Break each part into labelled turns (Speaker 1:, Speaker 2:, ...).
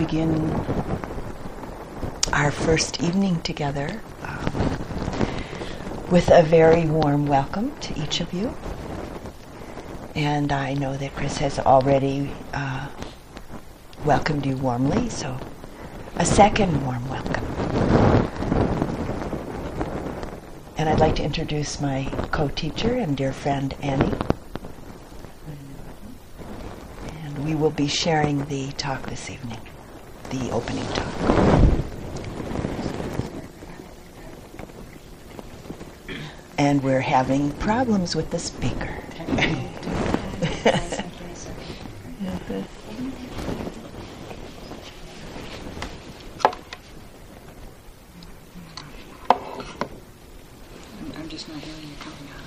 Speaker 1: begin our first evening together um, with a very warm welcome to each of you. And I know that Chris has already uh, welcomed you warmly, so a second warm welcome. And I'd like to introduce my co teacher and dear friend Annie. And we will be sharing the talk this evening, the opening talk. And we're having problems with the speaker.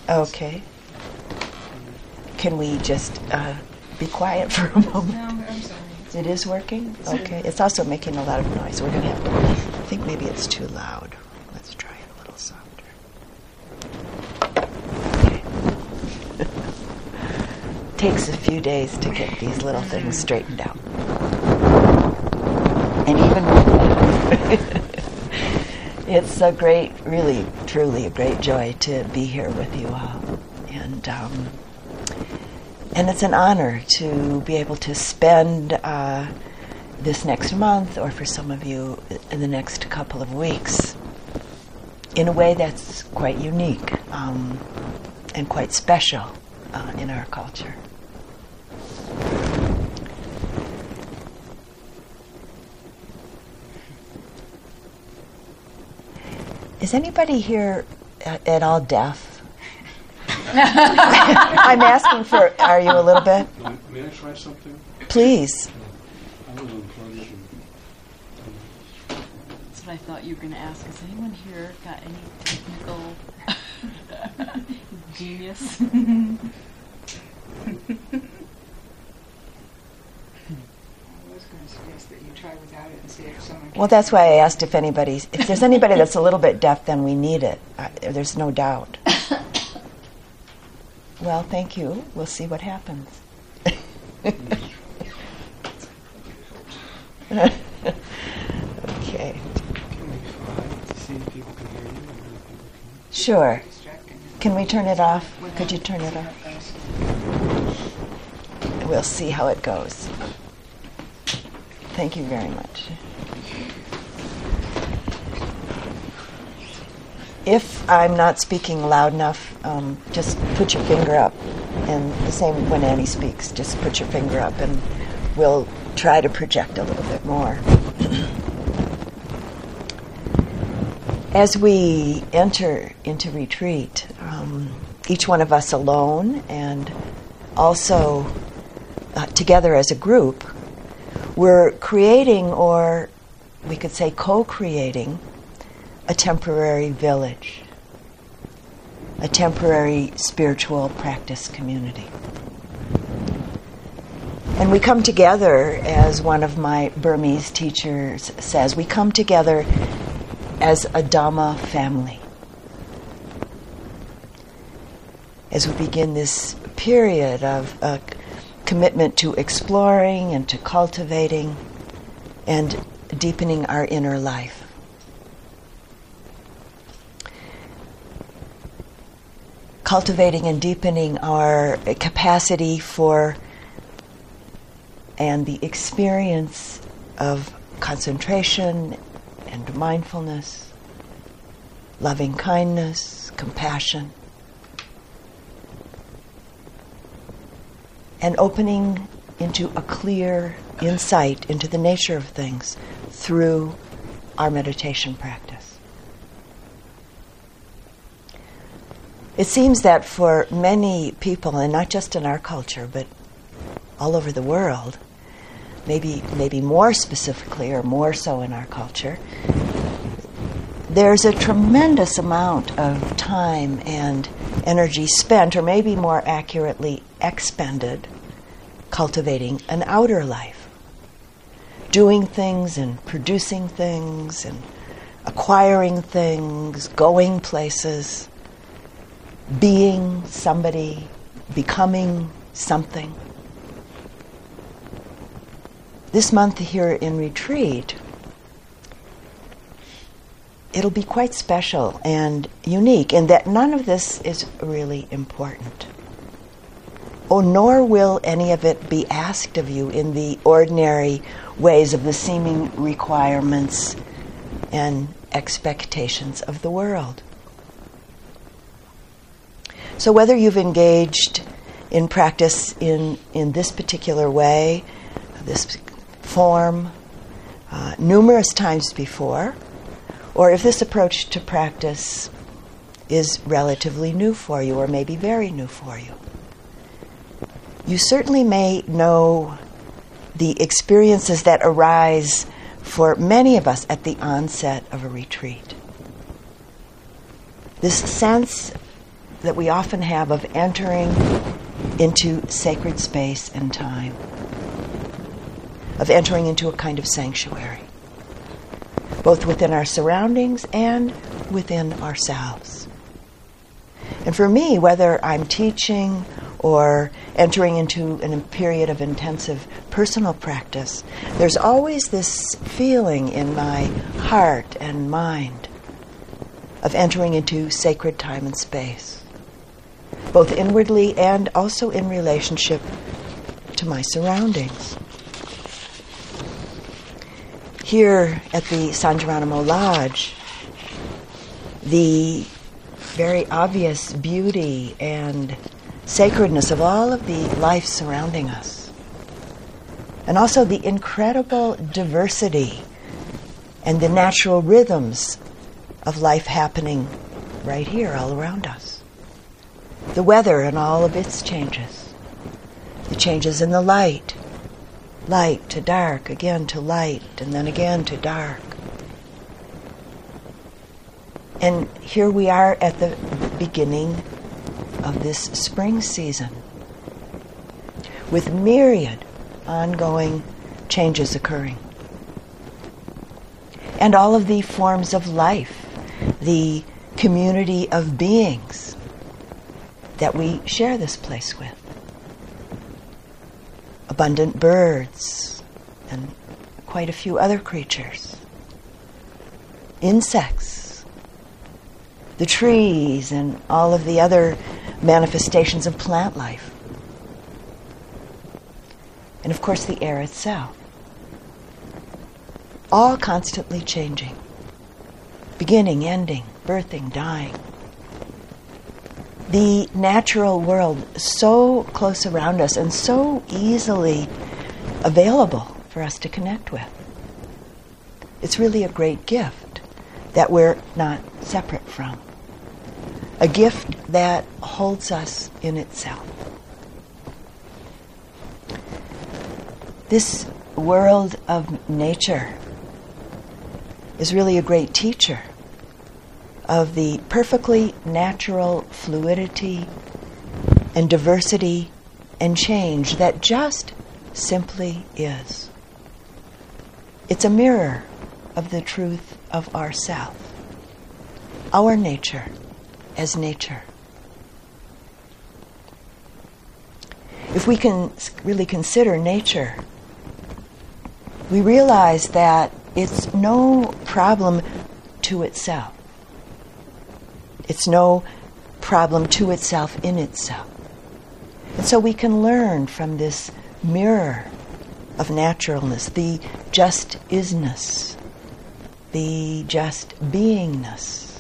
Speaker 1: Okay. Can we just uh, be quiet for a moment? It is working? Okay. It's also making a lot of noise. We're going to have to, I think maybe it's too loud. Let's try it a little softer. Okay. Takes a few days to get these little things straightened out. And even it's a great, really, truly a great joy to be here with you all. And, um, and it's an honor to be able to spend uh, this next month, or for some of you, in the next couple of weeks, in a way that's quite unique um, and quite special uh, in our culture. Is anybody here uh, at all deaf? I'm asking for, are you a little bit?
Speaker 2: May may I try something?
Speaker 1: Please.
Speaker 2: I was unplugged and,
Speaker 3: That's what I thought you were going to ask. Has anyone here got any technical genius?
Speaker 4: I was going to suggest that you try without it and see if someone.
Speaker 1: Well, that's why I asked if anybody, if there's anybody that's a little bit deaf, then we need it. Uh, there's no doubt. Well, thank you. We'll see what happens. okay.
Speaker 2: can we try to see if people can hear you and people can?
Speaker 1: Sure. Can we turn it off? Could you turn it off? We'll see how it goes. Thank you very much. If I'm not speaking loud enough, um, just put your finger up. And the same when Annie speaks, just put your finger up and we'll try to project a little bit more. As we enter into retreat, um, each one of us alone and also uh, together as a group, we're creating, or we could say co creating, a temporary village, a temporary spiritual practice community. And we come together, as one of my Burmese teachers says, we come together as a Dhamma family. As we begin this period of uh, commitment to exploring and to cultivating and deepening our inner life. Cultivating and deepening our capacity for and the experience of concentration and mindfulness, loving kindness, compassion. and opening into a clear insight into the nature of things through our meditation practice. It seems that for many people, and not just in our culture, but all over the world, maybe, maybe more specifically or more so in our culture, there's a tremendous amount of time and energy spent, or maybe more accurately, expended, cultivating an outer life. Doing things and producing things and acquiring things, going places, being somebody, becoming something. This month here in retreat, it'll be quite special and unique in that none of this is really important. Oh, nor will any of it be asked of you in the ordinary ways of the seeming requirements and expectations of the world. So, whether you've engaged in practice in, in this particular way, this form, uh, numerous times before, or if this approach to practice is relatively new for you, or maybe very new for you, you certainly may know the experiences that arise for many of us at the onset of a retreat. This sense that we often have of entering into sacred space and time, of entering into a kind of sanctuary, both within our surroundings and within ourselves. And for me, whether I'm teaching or entering into a period of intensive personal practice, there's always this feeling in my heart and mind of entering into sacred time and space, both inwardly and also in relationship to my surroundings. Here at the San Geronimo Lodge, the very obvious beauty and sacredness of all of the life surrounding us, and also the incredible diversity and the natural rhythms of life happening right here, all around us. The weather and all of its changes, the changes in the light, light to dark, again to light, and then again to dark. And here we are at the beginning of this spring season with myriad ongoing changes occurring. And all of the forms of life, the community of beings that we share this place with. Abundant birds and quite a few other creatures. Insects, the trees, and all of the other manifestations of plant life. And of course, the air itself. All constantly changing, beginning, ending, birthing, dying. The natural world so close around us and so easily available for us to connect with. It's really a great gift that we're not separate from a gift that holds us in itself. This world of nature is really a great teacher of the perfectly natural fluidity and diversity and change that just simply is. It's a mirror of the truth of ourself, our nature as nature. If we can really consider nature, we realize that it's no problem to itself. It's no problem to itself in itself. And so we can learn from this mirror of naturalness, the just isness, the just beingness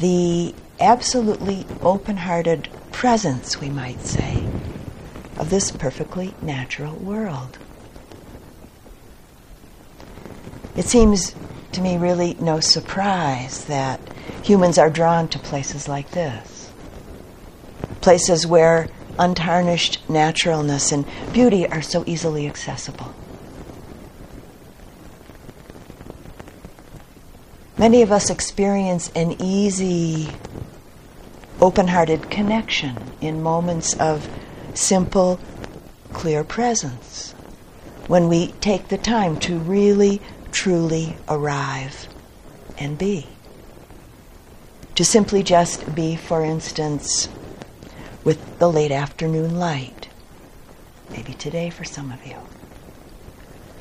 Speaker 1: the absolutely open hearted presence, we might say, of this perfectly natural world. It seems to me really no surprise that humans are drawn to places like this. Places where untarnished naturalness and beauty are so easily accessible. Many of us experience an easy, open hearted connection in moments of simple, clear presence when we take the time to really, truly arrive and be. To simply just be, for instance, with the late afternoon light, maybe today for some of you,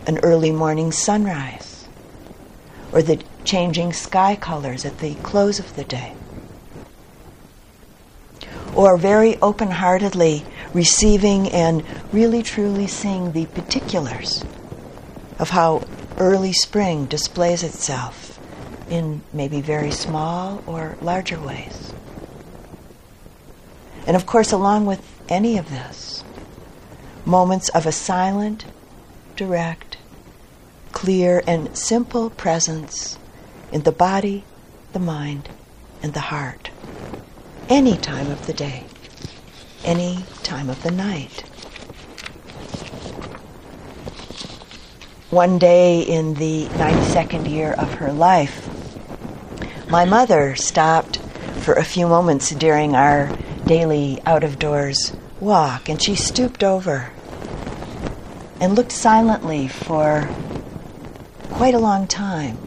Speaker 1: an early morning sunrise, or the changing sky colors at the close of the day. Or very open heartedly receiving and really truly seeing the particulars of how early spring displays itself in maybe very small or larger ways. And of course, along with any of this, moments of a silent, direct, clear, and simple presence in the body, the mind, and the heart. Any time of the day, any time of the night. One day in the 92nd year of her life, my mother stopped for a few moments during our daily out of doors walk, and she stooped over and looked silently for quite a long time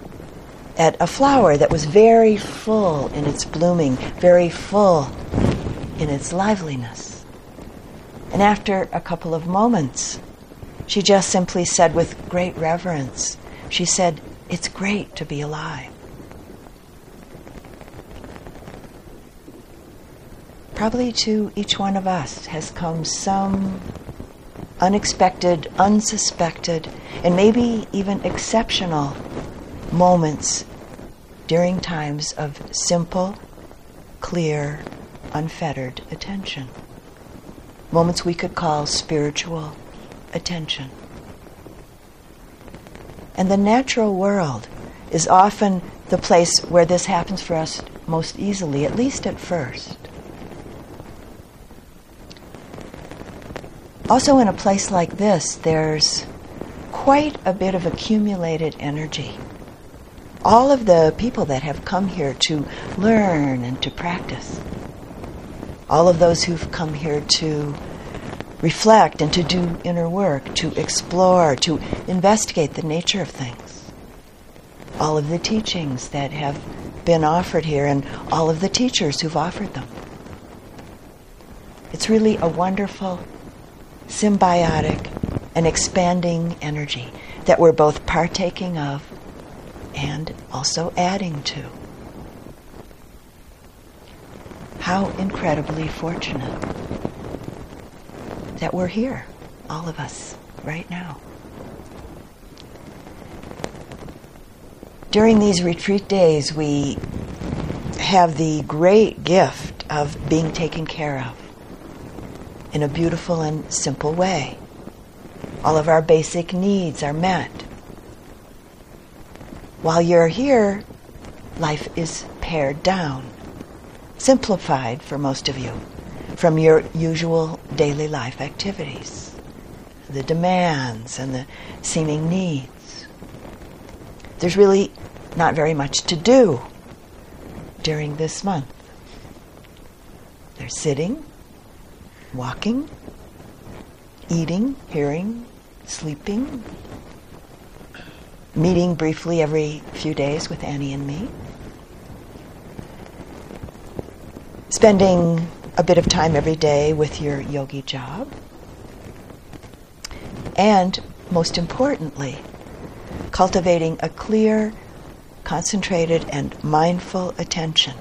Speaker 1: at a flower that was very full in its blooming, very full in its liveliness. And after a couple of moments, she just simply said with great reverence, she said, It's great to be alive. Probably to each one of us has come some unexpected, unsuspected, and maybe even exceptional moments during times of simple, clear, unfettered attention. Moments we could call spiritual attention. And the natural world is often the place where this happens for us most easily, at least at first. Also, in a place like this, there's quite a bit of accumulated energy. All of the people that have come here to learn and to practice, all of those who've come here to reflect and to do inner work, to explore, to investigate the nature of things, all of the teachings that have been offered here, and all of the teachers who've offered them. It's really a wonderful symbiotic and expanding energy that we're both partaking of and also adding to. How incredibly fortunate that we're here, all of us, right now. During these retreat days, we have the great gift of being taken care of in a beautiful and simple way. All of our basic needs are met. While you're here, life is pared down, simplified for most of you from your usual daily life activities, the demands and the seeming needs. There's really not very much to do during this month. There's sitting, walking, eating, hearing, sleeping, meeting briefly every few days with Annie and me, spending a bit of time every day with your yogi job, and most importantly, cultivating a clear, concentrated, and mindful attention.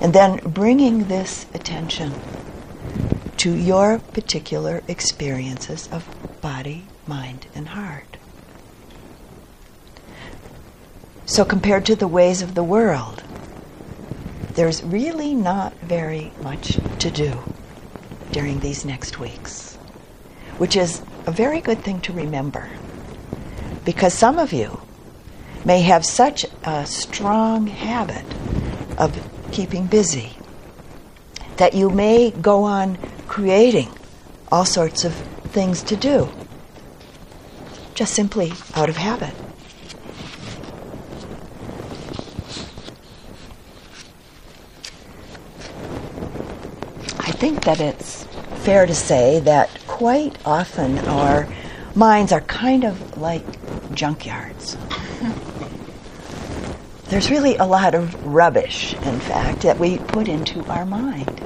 Speaker 1: And then bringing this attention to your particular experiences of body, mind, and heart. So, compared to the ways of the world, there's really not very much to do during these next weeks, which is a very good thing to remember. Because some of you may have such a strong habit of keeping busy that you may go on creating all sorts of things to do, just simply out of habit. I think that it's fair to say that quite often our minds are kind of like junkyards. There's really a lot of rubbish, in fact, that we put into our mind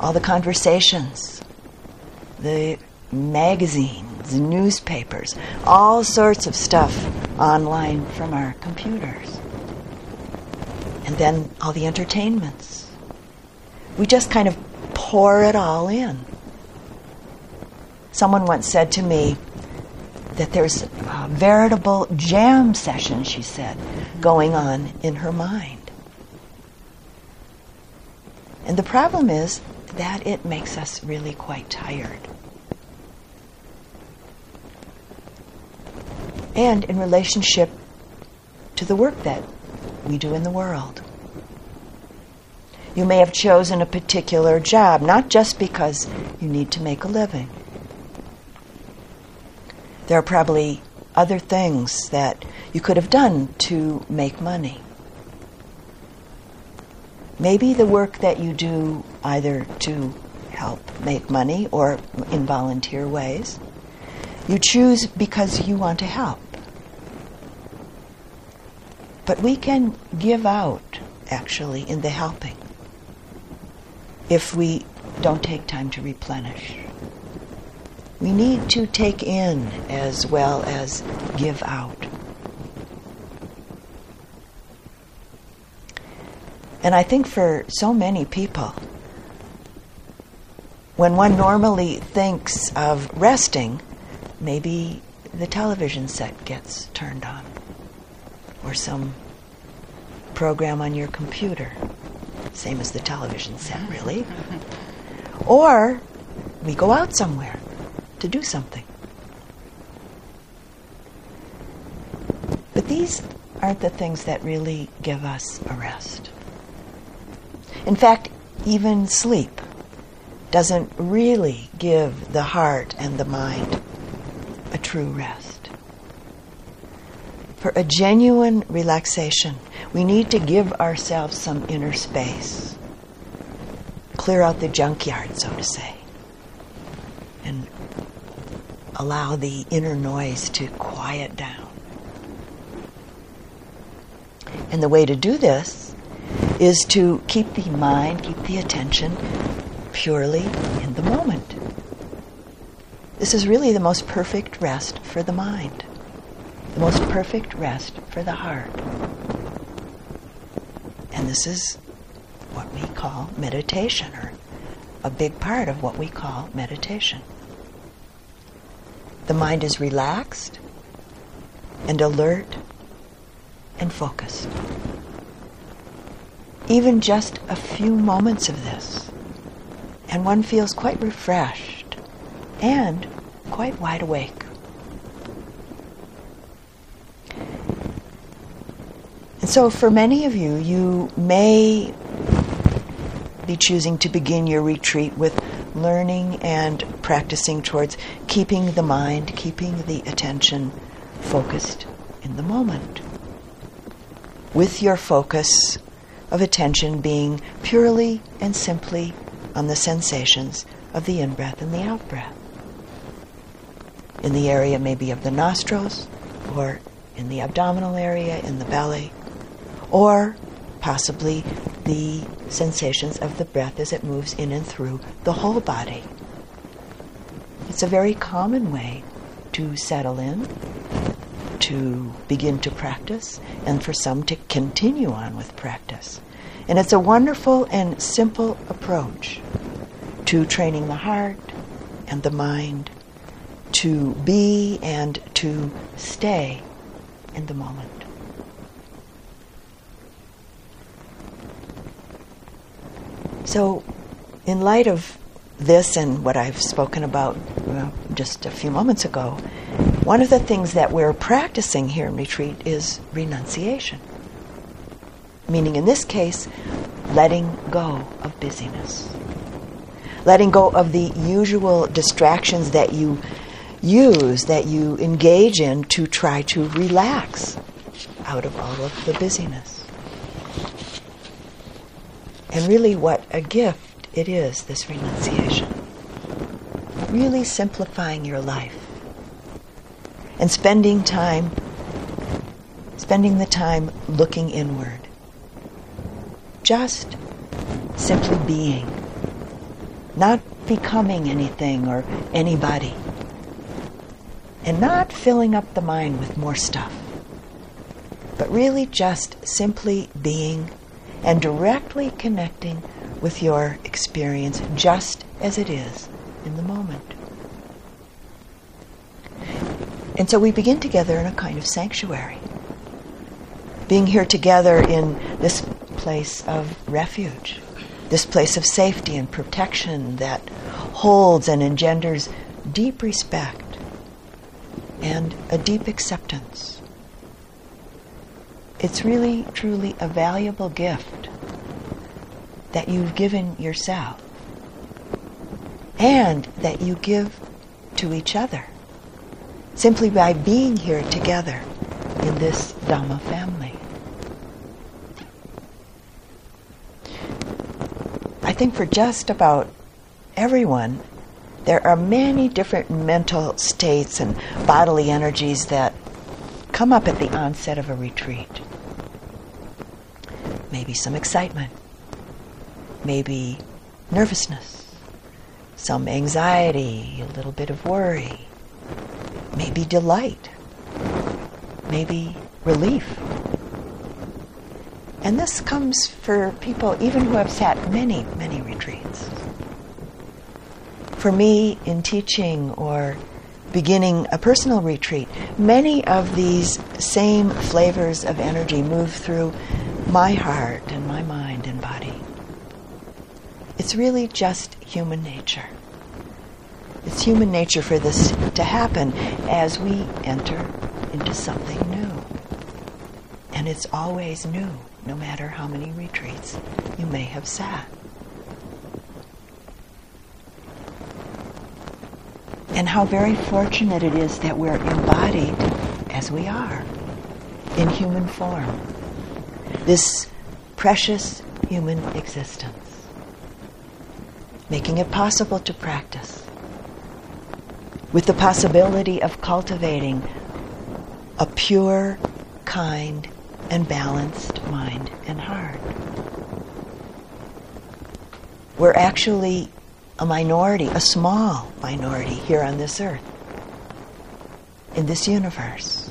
Speaker 1: all the conversations, the magazines, newspapers, all sorts of stuff online from our computers. And then all the entertainments. We just kind of pour it all in. Someone once said to me that there's a veritable jam session, she said, going on in her mind. And the problem is that it makes us really quite tired. And in relationship to the work that we do in the world. You may have chosen a particular job, not just because you need to make a living. There are probably other things that you could have done to make money. Maybe the work that you do either to help make money or in volunteer ways, you choose because you want to help. But we can give out, actually, in the helping if we don't take time to replenish. We need to take in as well as give out. And I think for so many people, when one normally thinks of resting, maybe the television set gets turned on or some program on your computer. Same as the television set, mm-hmm. really. Or we go out somewhere to do something. But these aren't the things that really give us a rest. In fact, even sleep doesn't really give the heart and the mind a true rest. For a genuine relaxation, we need to give ourselves some inner space. Clear out the junkyard, so to say, and allow the inner noise to quiet down. And the way to do this is to keep the mind, keep the attention purely in the moment. This is really the most perfect rest for the mind, the most perfect rest for the heart. And this is what we call meditation, or a big part of what we call meditation. The mind is relaxed and alert and focused. Even just a few moments of this, and one feels quite refreshed and quite wide awake. And so, for many of you, you may be choosing to begin your retreat with learning and practicing towards keeping the mind, keeping the attention focused in the moment. With your focus of attention being purely and simply on the sensations of the in breath and the out breath. In the area maybe of the nostrils, or in the abdominal area, in the belly, or possibly the sensations of the breath as it moves in and through the whole body. It's a very common way to settle in, to begin to practice, and for some to continue on with practice. And it's a wonderful and simple approach to training the heart and the mind to be and to stay in the moment. So, in light of this and what I've spoken about well, just a few moments ago, one of the things that we're practicing here in retreat is renunciation. Meaning, in this case, letting go of busyness. Letting go of the usual distractions that you use, that you engage in to try to relax out of all of the busyness. And really, what a gift it is, this renunciation. Really simplifying your life and spending time, spending the time looking inward. Just simply being, not becoming anything or anybody, and not filling up the mind with more stuff, but really just simply being and directly connecting with your experience just as it is in the moment. And so we begin together in a kind of sanctuary, being here together in this place of refuge, this place of safety and protection that holds and engenders deep respect and a deep acceptance. It's really, truly a valuable gift that you've given yourself and that you give to each other simply by being here together in this Dhamma family. I think for just about everyone, there are many different mental states and bodily energies that come up at the onset of a retreat. Maybe some excitement, maybe nervousness, some anxiety, a little bit of worry, maybe delight, maybe relief. And this comes for people even who have sat many, many retreats. For me, in teaching or beginning a personal retreat, many of these same flavors of energy move through my heart and my mind and body. It's really just human nature. It's human nature for this to happen as we enter into something new. And it's always new, no matter how many retreats you may have sat. And how very fortunate it is that we're embodied as we are in human form. This precious human existence. Making it possible to practice with the possibility of cultivating a pure, kind, and balanced mind and heart. We're actually a minority, a small minority here on this earth, in this universe,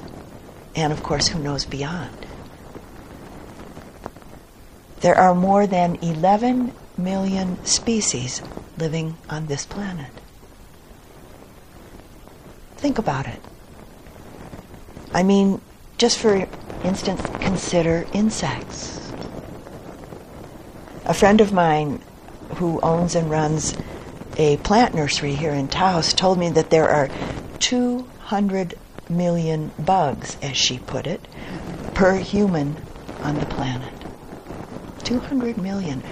Speaker 1: and of course, who knows beyond. There are more than 11 million species living on this planet. Think about it. I mean, just for instance, consider insects. A friend of mine who owns and runs a plant nursery here in Taos told me that there are 200 million bugs, as she put it, per human on the planet. 200 million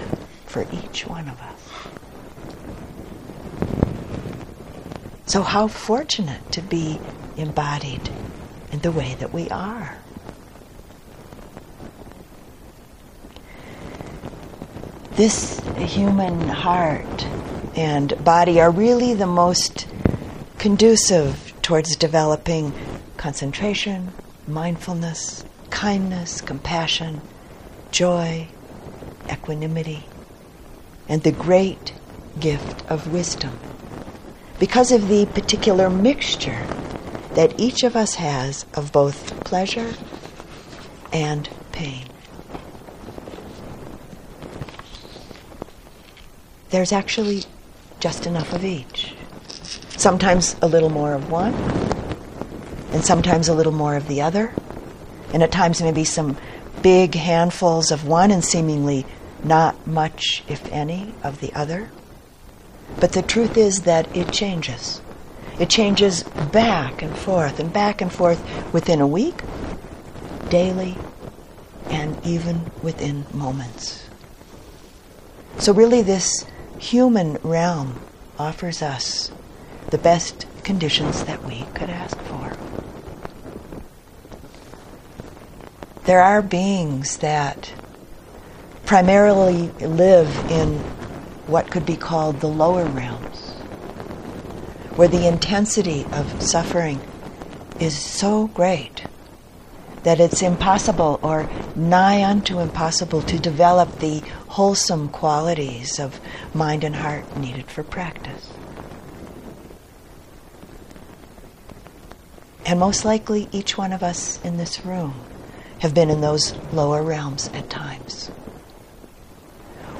Speaker 1: for each one of us. So, how fortunate to be embodied in the way that we are. This human heart and body are really the most conducive towards developing concentration, mindfulness, kindness, compassion, joy, equanimity, and the great gift of wisdom because of the particular mixture that each of us has of both pleasure and pain. There's actually just enough of each. Sometimes a little more of one, and sometimes a little more of the other, and at times maybe some big handfuls of one and seemingly not much, if any, of the other. But the truth is that it changes. It changes back and forth and back and forth within a week, daily, and even within moments. So, really, this human realm offers us the best conditions that we could ask for. There are beings that primarily live in what could be called the lower realms, where the intensity of suffering is so great that it's impossible or nigh unto impossible to develop the wholesome qualities of mind and heart needed for practice. And most likely, each one of us in this room have been in those lower realms at times.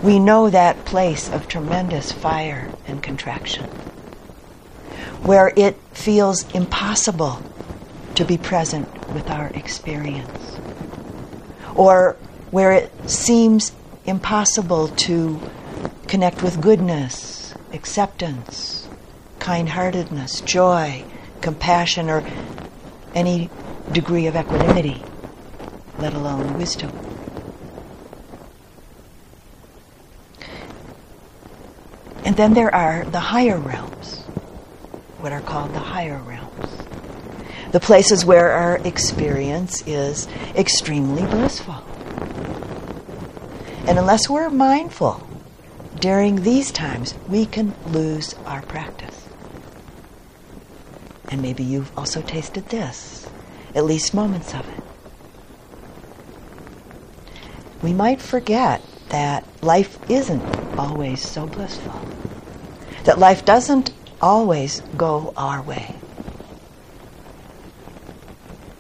Speaker 1: We know that place of tremendous fire and contraction, where it feels impossible to be present with our experience, or where it seems impossible to connect with goodness, acceptance, kind heartedness, joy, compassion, or any degree of equanimity, let alone wisdom. And then there are the higher realms, what are called the higher realms. The places where our experience is extremely blissful. And unless we're mindful during these times, we can lose our practice. And maybe you've also tasted this, at least moments of it. We might forget that life isn't always so blissful, that life doesn't always go our way.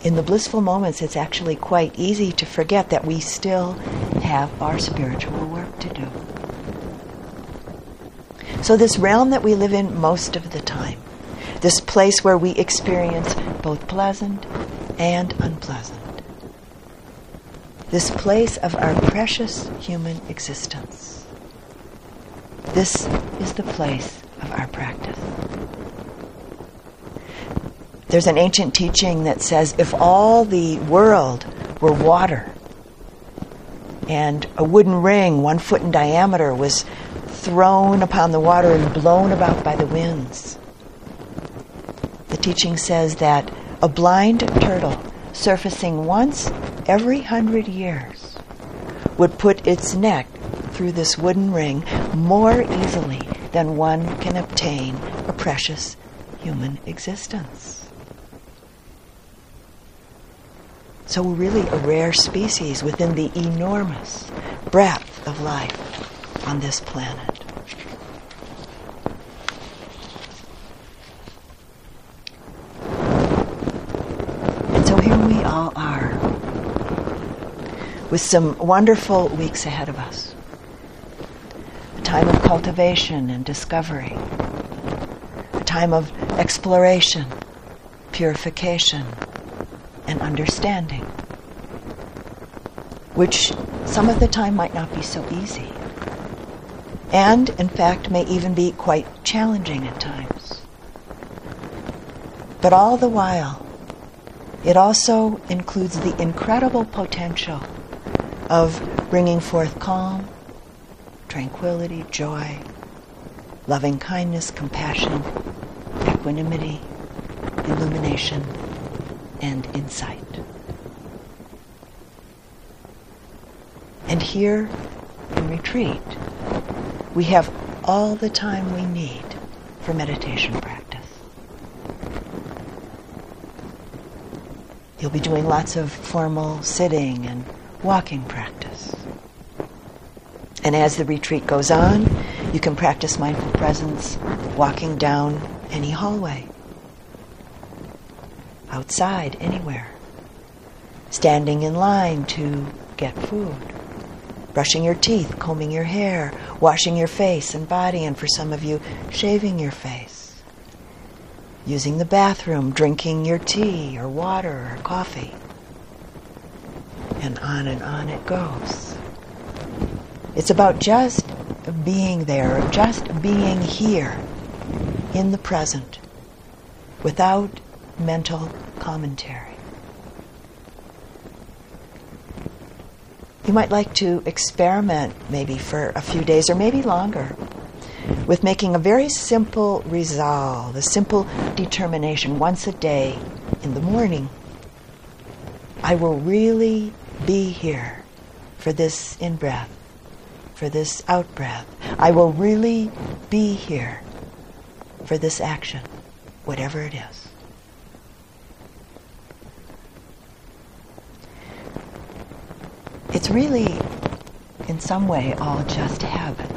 Speaker 1: In the blissful moments, it's actually quite easy to forget that we still have our spiritual work to do. So, this realm that we live in most of the time, this place where we experience both pleasant and unpleasant, this place of our precious human existence, this is the place of our practice. There's an ancient teaching that says if all the world were water and a wooden ring one foot in diameter was thrown upon the water and blown about by the winds, the teaching says that a blind turtle surfacing once every hundred years would put its neck through this wooden ring more easily than one can obtain a precious human existence. So we're really a rare species within the enormous breadth of life on this planet. And so here we all are, with some wonderful weeks ahead of us. Cultivation and discovery, a time of exploration, purification, and understanding, which some of the time might not be so easy, and in fact may even be quite challenging at times. But all the while, it also includes the incredible potential of bringing forth calm, tranquility, joy, loving kindness, compassion, equanimity, illumination, and insight. And here in retreat, we have all the time we need for meditation practice. You'll be doing lots of formal sitting and walking practice. And as the retreat goes on, you can practice mindful presence walking down any hallway outside, anywhere. Standing in line to get food. Brushing your teeth, combing your hair, washing your face and body, and for some of you, shaving your face. Using the bathroom, drinking your tea or water or coffee. And on and on it goes. It's about just being there, just being here in the present without mental commentary. You might like to experiment maybe for a few days or maybe longer with making a very simple resolve, a simple determination once a day in the morning. I will really be here for this in breath, for this out breath. I will really be here for this action, whatever it is. It's really, in some way, all just habit.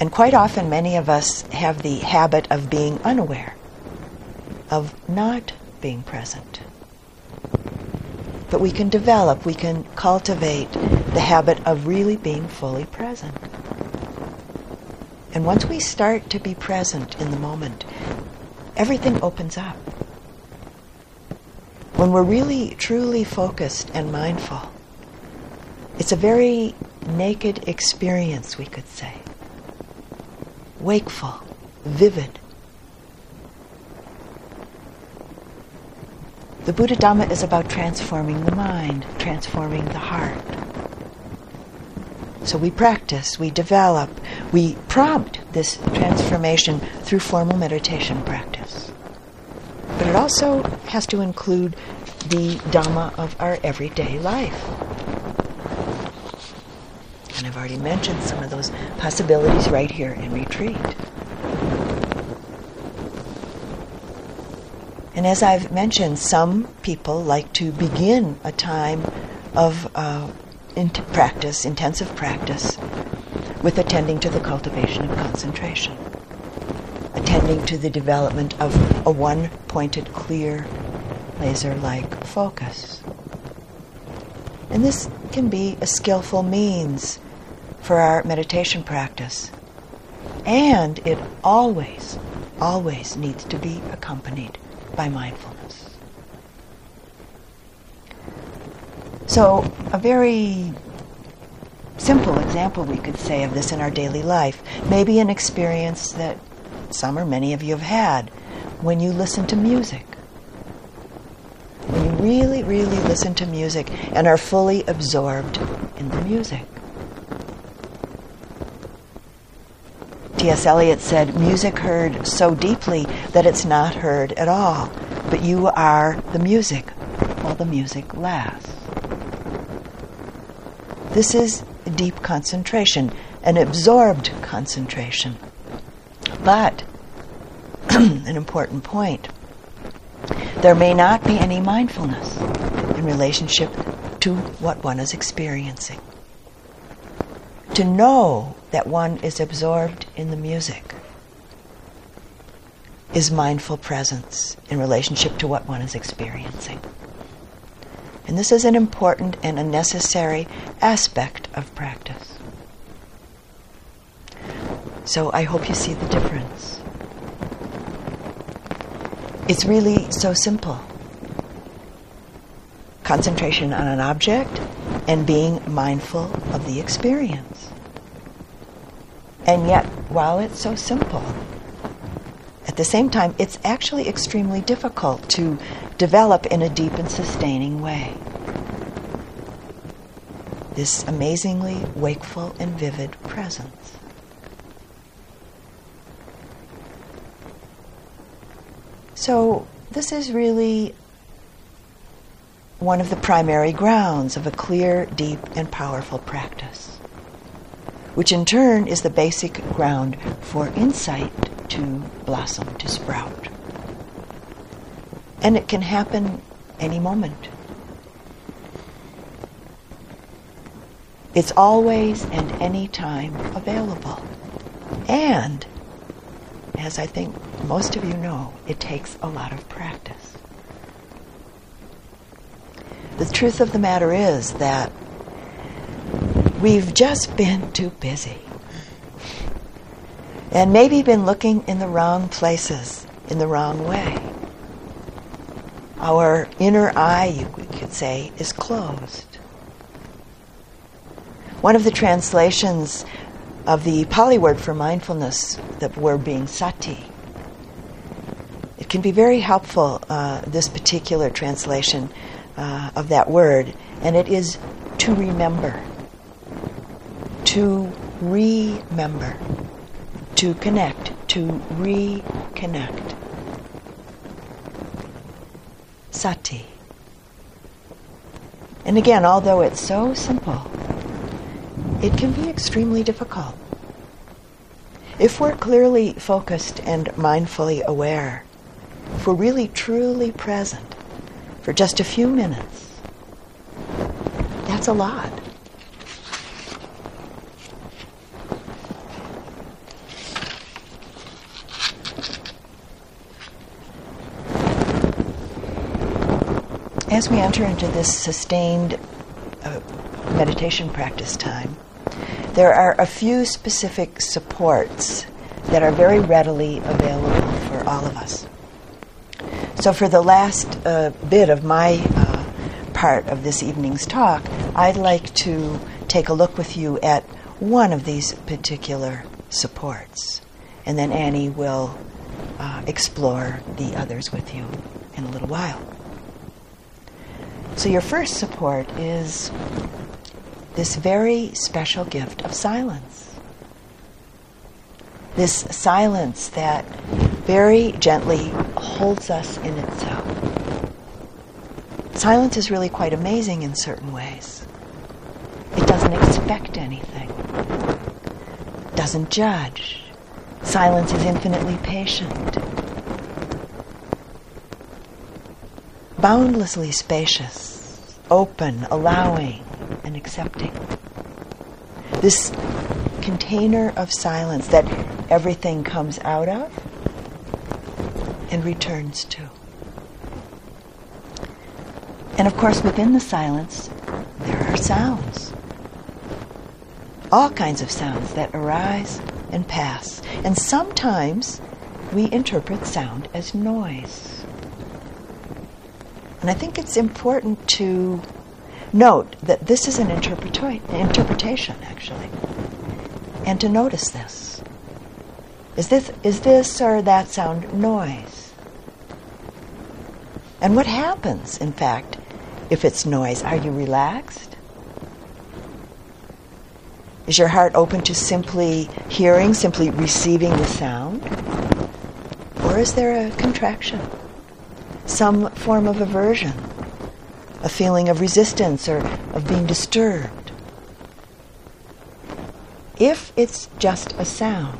Speaker 1: And quite often, many of us have the habit of being unaware. of not being present. But we can develop, we can cultivate the habit of really being fully present. And once we start to be present in the moment, everything opens up. When we're really, truly focused and mindful, it's a very naked experience, we could say. Wakeful, vivid. The Buddha Dhamma is about transforming the mind, transforming the heart. So we practice, we develop, we prompt this transformation through formal meditation practice. But it also has to include the Dhamma of our everyday life. And I've already mentioned some of those possibilities right here in retreat. And as I've mentioned, some people like to begin a time of uh, in practice, intensive practice, with attending to the cultivation of concentration, attending to the development of a one pointed, clear, laser like focus. And this can be a skillful means for our meditation practice. And it always, always needs to be accompanied by mindfulness. So, a very simple example we could say of this in our daily life may be an experience that some or many of you have had when you listen to music. When you really, really listen to music and are fully absorbed in the music. T.S. Eliot said, Music heard so deeply that it's not heard at all, but you are the music while the music lasts. This is deep concentration, an absorbed concentration. But, an important point, there may not be any mindfulness in relationship to what one is experiencing to know that one is absorbed in the music is mindful presence in relationship to what one is experiencing. And this is an important and a necessary aspect of practice. So I hope you see the difference. It's really so simple. Concentration on an object and being mindful of the experience. And yet, while it's so simple, at the same time, it's actually extremely difficult to develop in a deep and sustaining way. This amazingly wakeful and vivid presence. So, this is really one of the primary grounds of a clear, deep, and powerful practice, which in turn is the basic ground for insight to blossom, to sprout. And it can happen any moment. It's always and any time available. And, as I think most of you know, it takes a lot of practice. The truth of the matter is that we've just been too busy. And maybe been looking in the wrong places, in the wrong way. Our inner eye, you could say, is closed. One of the translations of the Pali word for mindfulness, the word being sati, it can be very helpful, uh, this particular translation uh, of that word, and it is to remember, to remember, to connect, to reconnect. Sati. And again, although it's so simple, it can be extremely difficult. If we're clearly focused and mindfully aware, if we're really truly present, for just a few minutes. That's a lot. As we enter into this sustained uh, meditation practice time, there are a few specific supports that are very readily available for all of us. So, for the last uh, bit of my uh, part of this evening's talk, I'd like to take a look with you at one of these particular supports. And then Annie will uh, explore the others with you in a little while. So, your first support is this very special gift of silence. This silence that very gently holds us in itself. Silence is really quite amazing in certain ways. It doesn't expect anything, doesn't judge. Silence is infinitely patient, boundlessly spacious, open, allowing, and accepting. This container of silence that everything comes out of and returns to. And of course, within the silence, there are sounds. All kinds of sounds that arise and pass. And sometimes we interpret sound as noise. And I think it's important to note that this is an interpreta- interpretation, actually, and to notice this. Is this, is this or that sound noise? And what happens, in fact, if it's noise? Are you relaxed? Is your heart open to simply hearing, simply receiving the sound? Or is there a contraction? Some form of aversion? A feeling of resistance or of being disturbed? If it's just a sound,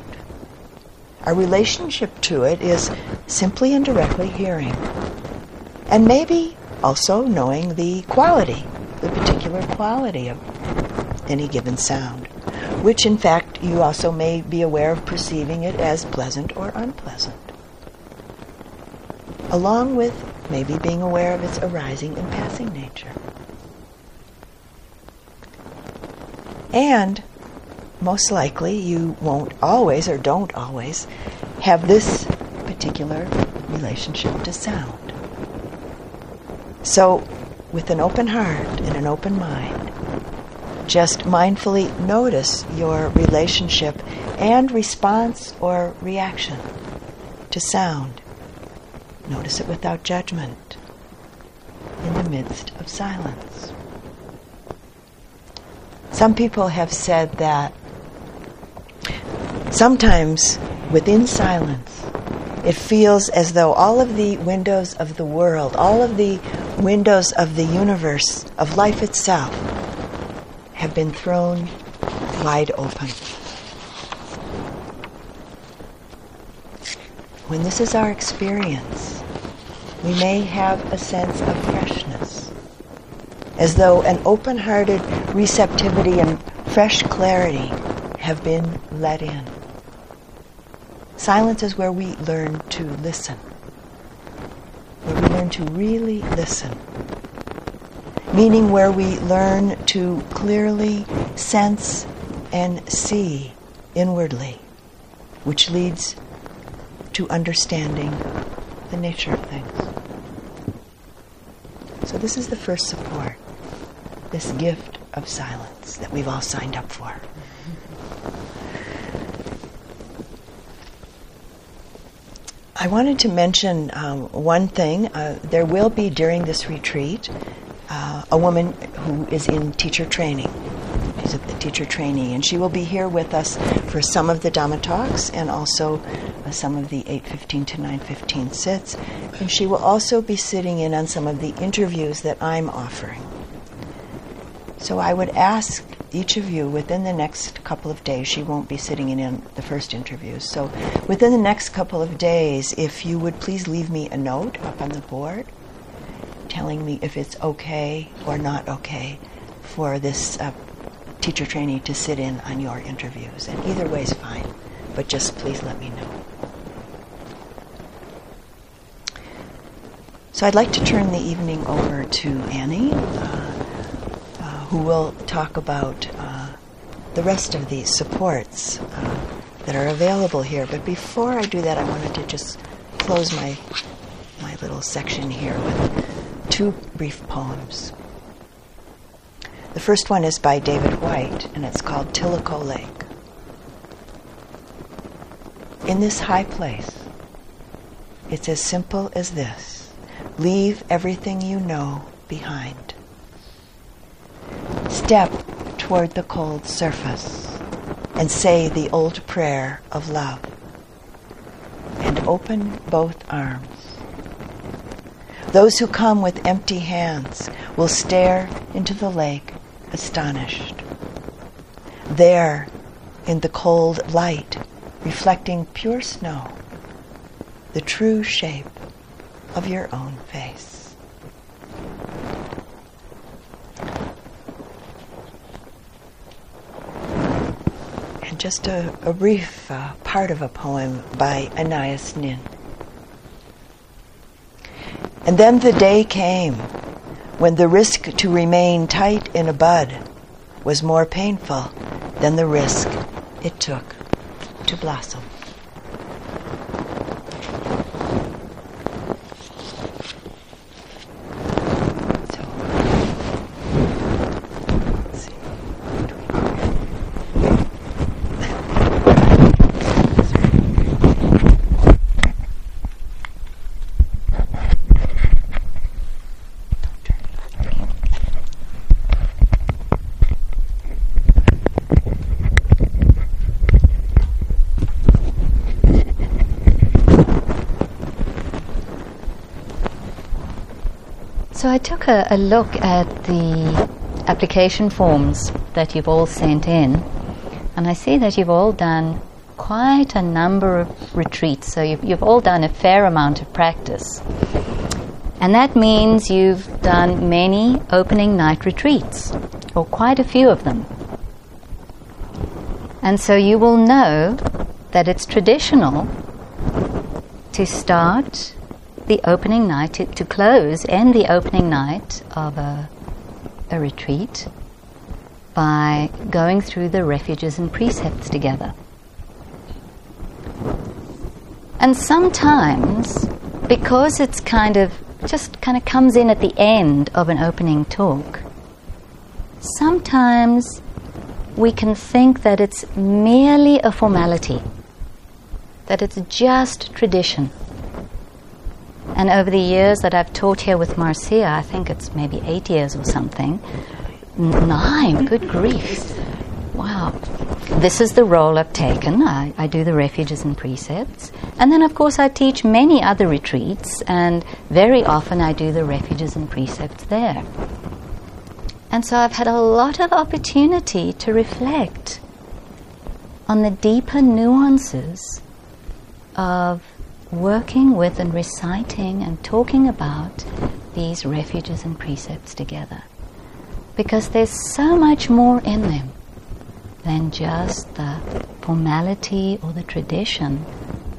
Speaker 1: our relationship to it is simply and directly hearing. And maybe also knowing the quality, the particular quality of any given sound, which in fact you also may be aware of perceiving it as pleasant or unpleasant. Along with maybe being aware of its arising and passing nature. And most likely you won't always or don't always have this particular relationship to sound. So, with an open heart and an open mind, just mindfully notice your relationship and response or reaction to sound. Notice it without judgment in the midst of silence. Some people have said that sometimes within silence, it feels as though all of the windows of the world, all of the windows of the universe, of life itself, have been thrown wide open. When this is our experience, we may have a sense of freshness, as though an open hearted receptivity and fresh clarity have been let in. Silence is where we learn to listen, where we learn to really listen, meaning where we learn to clearly sense and see inwardly, which leads to understanding the nature of things. So, this is the first support, this gift of silence that we've all signed up for. I wanted to mention um, one thing. Uh, there will be during this retreat uh, a woman who is in teacher training. She's a teacher trainee, and she will be here with us for some of the Dhamma talks and also some of the 8:15 to 9:15 sits. And she will also be sitting in on some of the interviews that I'm offering. So I would ask each of you within the next couple of days, she won't be sitting in, in the first interviews. So within the next couple of days, if you would please leave me a note up on the board telling me if it's okay or not okay for this uh, teacher trainee to sit in on your interviews. And either way is fine, but just please let me know. So I'd like to turn the evening over to Annie, uh, uh, who will talk about uh, the rest of these supports uh, that are available here. But before I do that, I wanted to just close my my little section here with two brief poems. The first one is by David Whyte, and it's called Tilicho Lake. In this high place, it's as simple as this leave everything you know behind. Step toward the cold surface and say the old prayer of love. And open both arms. Those who come with empty hands will stare into the lake astonished. There, in the cold light, reflecting pure snow, the true shape of your own face. And just a, a brief uh, part of a poem by Anais Nin. And then the day came when the risk to remain tight in a bud was more painful than the risk it took to blossom.
Speaker 5: A, a look at the application forms that you've all sent in, and I see that you've all done quite a number of retreats. So you've, you've all done a fair amount of practice. And that means you've done many opening night retreats, or quite a few of them. And so you will know that it's traditional to start the opening night, to, close, end the opening night of a, a retreat by going through the refuges and precepts together. And sometimes, because it's kind of just kind of comes in at the end of an opening talk, sometimes we can think that it's merely a formality, that it's just tradition. And over the years that I've taught here with Marcia, I think it's maybe eight years or something. Nine, good grief. Wow. This is the role I've taken. I, I do the refuges and precepts. And then, of course, I teach many other retreats, and very often I do the refuges and precepts there. And so I've had a lot of opportunity to reflect on the deeper nuances of working with and reciting and talking about these refuges and precepts together. Because there's so much more in them than just the formality or the tradition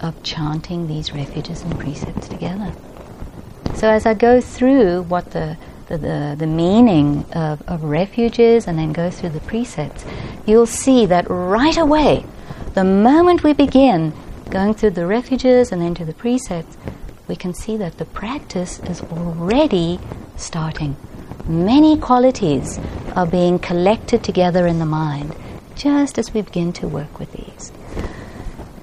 Speaker 5: of chanting these refuges and precepts together. So as I go through what the the, the, the meaning of, of refuges and then go through the precepts, you'll see that right away, the moment we begin going through the refuges and then to the precepts, we can see that the practice is already starting. Many qualities are being collected together in the mind just as we begin to work with these.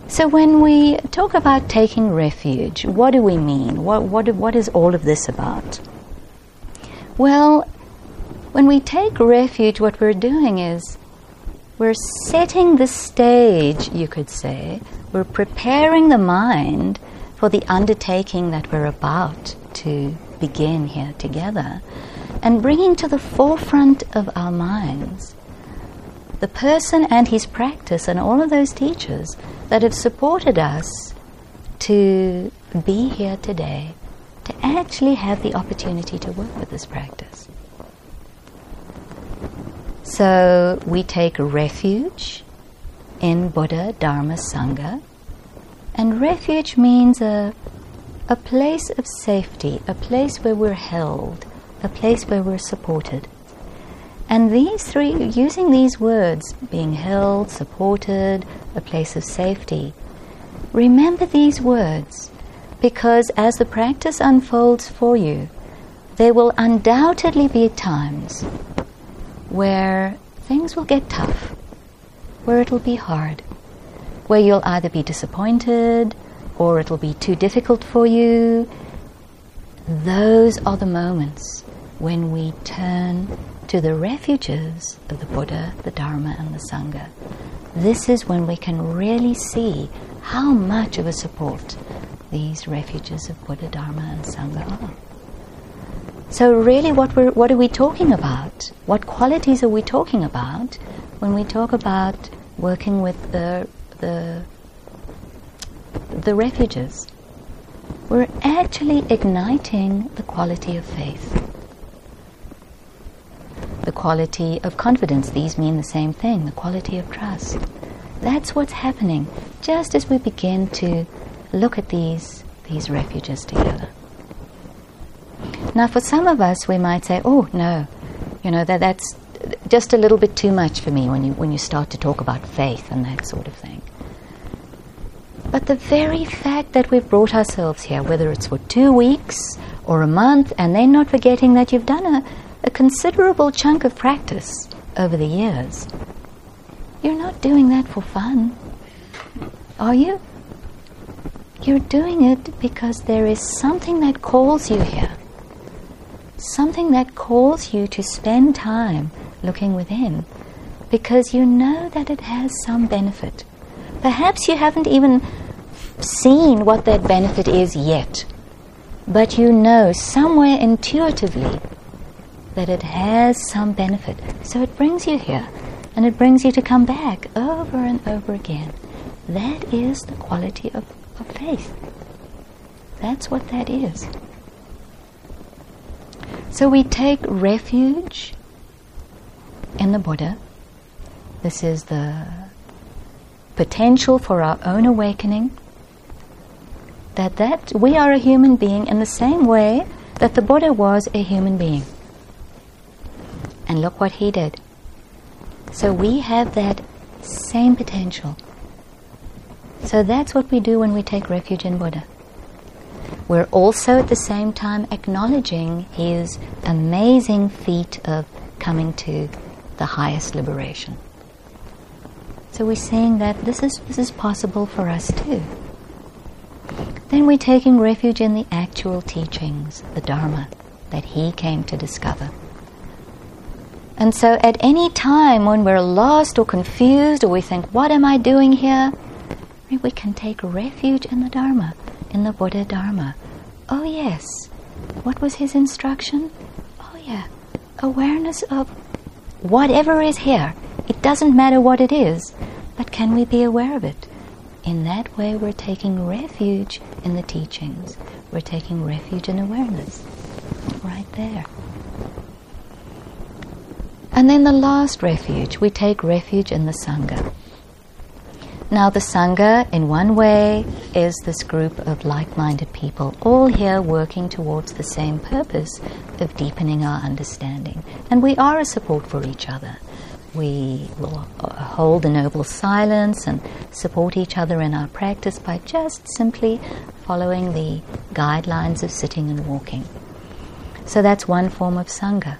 Speaker 5: So, when we talk about taking refuge, what do we mean? What, what, what is all of this about? Well, when we take refuge, what we're doing is we're setting the stage, you could say. We're preparing the mind for the undertaking that we're about to begin here together and bringing to the forefront of our minds the person and his practice and all of those teachers that have supported us to be here today to actually have the opportunity to work with this practice. So we take refuge in Buddha, Dharma, Sangha. And refuge means a, a place of safety, a place where we're held, a place where we're supported. And these three, using these words, being held, supported, a place of safety, remember these words because as the practice unfolds for you, there will undoubtedly be times where things will get tough, where it'll be hard, where you'll either be disappointed or it'll be too difficult for you. Those are the moments when we turn to the refuges of the Buddha, the Dharma, and the Sangha. This is when we can really see how much of a support these refuges of Buddha, Dharma, and Sangha are. So, really, what, what are we talking about? What qualities are we talking about when we talk about working with the, the, the refuges? We're actually igniting the quality of faith, the quality of confidence. These mean the same thing, the quality of trust. That's what's happening just as we begin to look at these, these refuges together. Now, for some of us, we might say, oh, no, you know, that, that's just a little bit too much for me when you, when you start to talk about faith and that sort of thing. But the very fact that we've brought ourselves here, whether it's for two weeks or a month, and then not forgetting that you've done a, a considerable chunk of practice over the years, you're not doing that for fun, are you? You're doing it because there is something that calls you here. Something that calls you to spend time looking within because you know that it has some benefit. Perhaps you haven't even seen what that benefit is yet, but you know somewhere intuitively that it has some benefit. So it brings you here and it brings you to come back over and over again. That is the quality of, of faith. That's what that is. So we take refuge in the Buddha. This is the potential for our own awakening. That that we are a human being in the same way that the Buddha was a human being. And look what he did. So we have that same potential. So that's what we do when we take refuge in Buddha. We're also at the same time acknowledging his amazing feat of coming to the highest liberation. So we're saying that this is, this is possible for us too. Then we're taking refuge in the actual teachings, the Dharma, that he came to discover. And so at any time when we're lost or confused or we think, what am I doing here? We can take refuge in the Dharma in the Buddha Dharma. Oh, yes. What was his instruction? Oh, yeah. Awareness of whatever is here. It doesn't matter what it is, but can we be aware of it? In that way, we're taking refuge in the teachings. We're taking refuge in awareness. Right there. And then the last refuge, we take refuge in the Sangha. Now, the Sangha, in one way, is this group of like minded people, all here working towards the same purpose of deepening our understanding. And we are a support for each other. We will uh, hold a noble silence and support each other in our practice by just simply following the guidelines of sitting and walking. So that's one form of Sangha.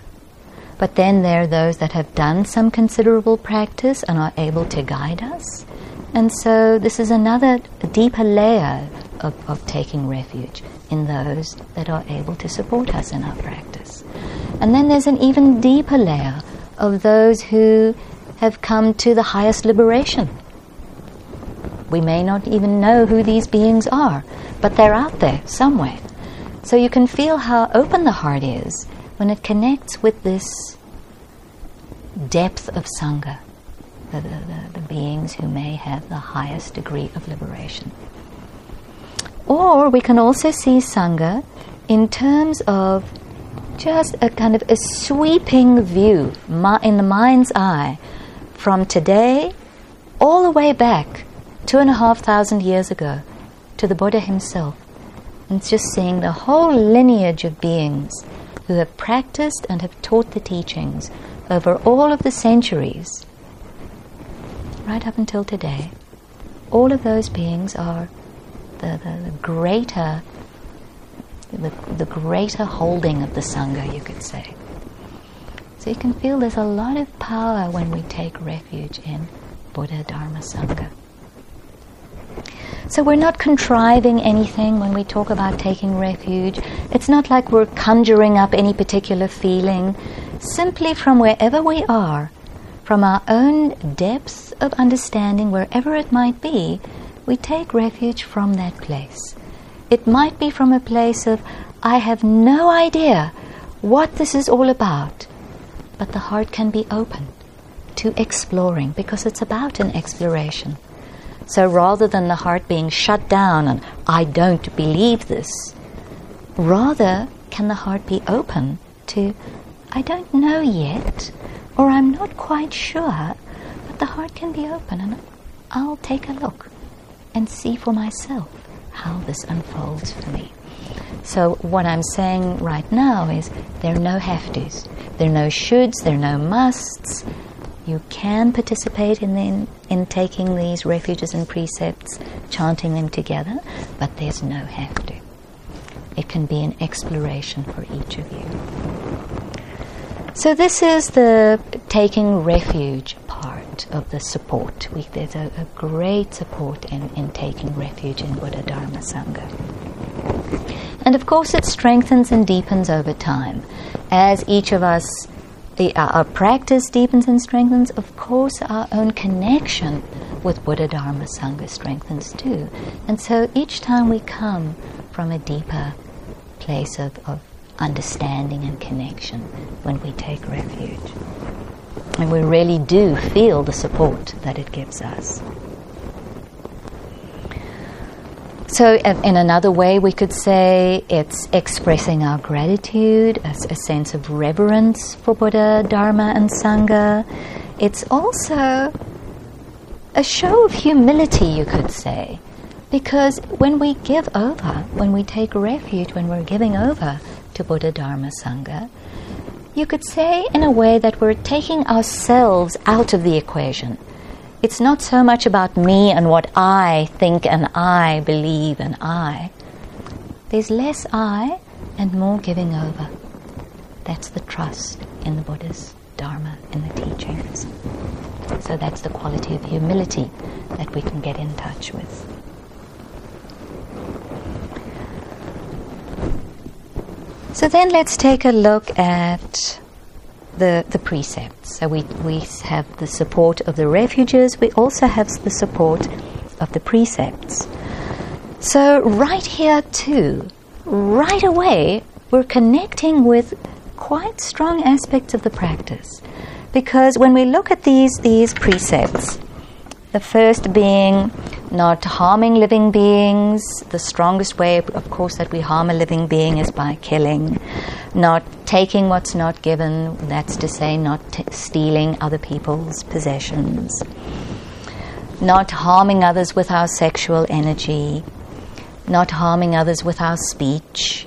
Speaker 5: But then there are those that have done some considerable practice and are able to guide us and so this is another deeper layer of, of taking refuge in those that are able to support us in our practice. And then there's an even deeper layer of those who have come to the highest liberation. We may not even know who these beings are, but they're out there somewhere. So you can feel how open the heart is when it connects with this depth of Sangha the, the, the beings who may have the highest degree of liberation. Or we can also see Sangha in terms of just a kind of a sweeping view in the mind's eye from today all the way back two and a half thousand years ago to the Buddha himself. And it's just seeing the whole lineage of beings who have practiced and have taught the teachings over all of the centuries, right up until today. All of those beings are the, the, the greater the, the greater holding of the Sangha, you could say. So you can feel there's a lot of power when we take refuge in Buddha, Dharma, Sangha. So we're not contriving anything when we talk about taking refuge. It's not like we're conjuring up any particular feeling. Simply from wherever we are, from our own depths of understanding, wherever it might be, we take refuge from that place. It might be from a place of, I have no idea what this is all about, but the heart can be open to exploring because it's about an exploration. So rather than the heart being shut down and I don't believe this, rather can the heart be open to I don't know yet or I'm not quite sure, but the heart can be open and I'll take a look and see for myself how this unfolds for me. So what I'm saying right now is there are no have tos, there are no shoulds, there are no musts. You can participate in, in, in taking these refuges and precepts, chanting them together, but there's no have to. It can be an exploration for each of you. So this is the taking refuge part of the support. We, there's a, a, great support in, in taking refuge in Buddha Dharma Sangha. And of course, it strengthens and deepens over time. As each of us the, uh, our practice deepens and strengthens, of course, our own connection with Buddha Dharma Sangha strengthens too. And so each time we come from a deeper place of, of understanding and connection when we take refuge. And we really do feel the support that it gives us. So, in another way, we could say it's expressing our gratitude, a, sense of reverence for Buddha, Dharma, and Sangha. It's also a show of humility, you could say, because when we give over, when we take refuge, when we're giving over to Buddha, Dharma, Sangha, you could say in a way that we're taking ourselves out of the equation it's not so much about me and what I think and I believe and I. There's less I and more giving over. That's the trust in the Buddha's Dharma, in the teachings. So that's the quality of humility that we can get in touch with. So then let's take a look at the, the precepts. So we, we have the support of the refuges, we also have the support of the precepts. So, right here, too, right away, we're connecting with quite strong aspects of the practice. Because when we look at these, these precepts, the first being not harming living beings. The strongest way, of course, that we harm a living being is by killing. Not taking what's not given, that's to say, not t- stealing other people's possessions. Not harming others with our sexual energy. Not harming others with our speech.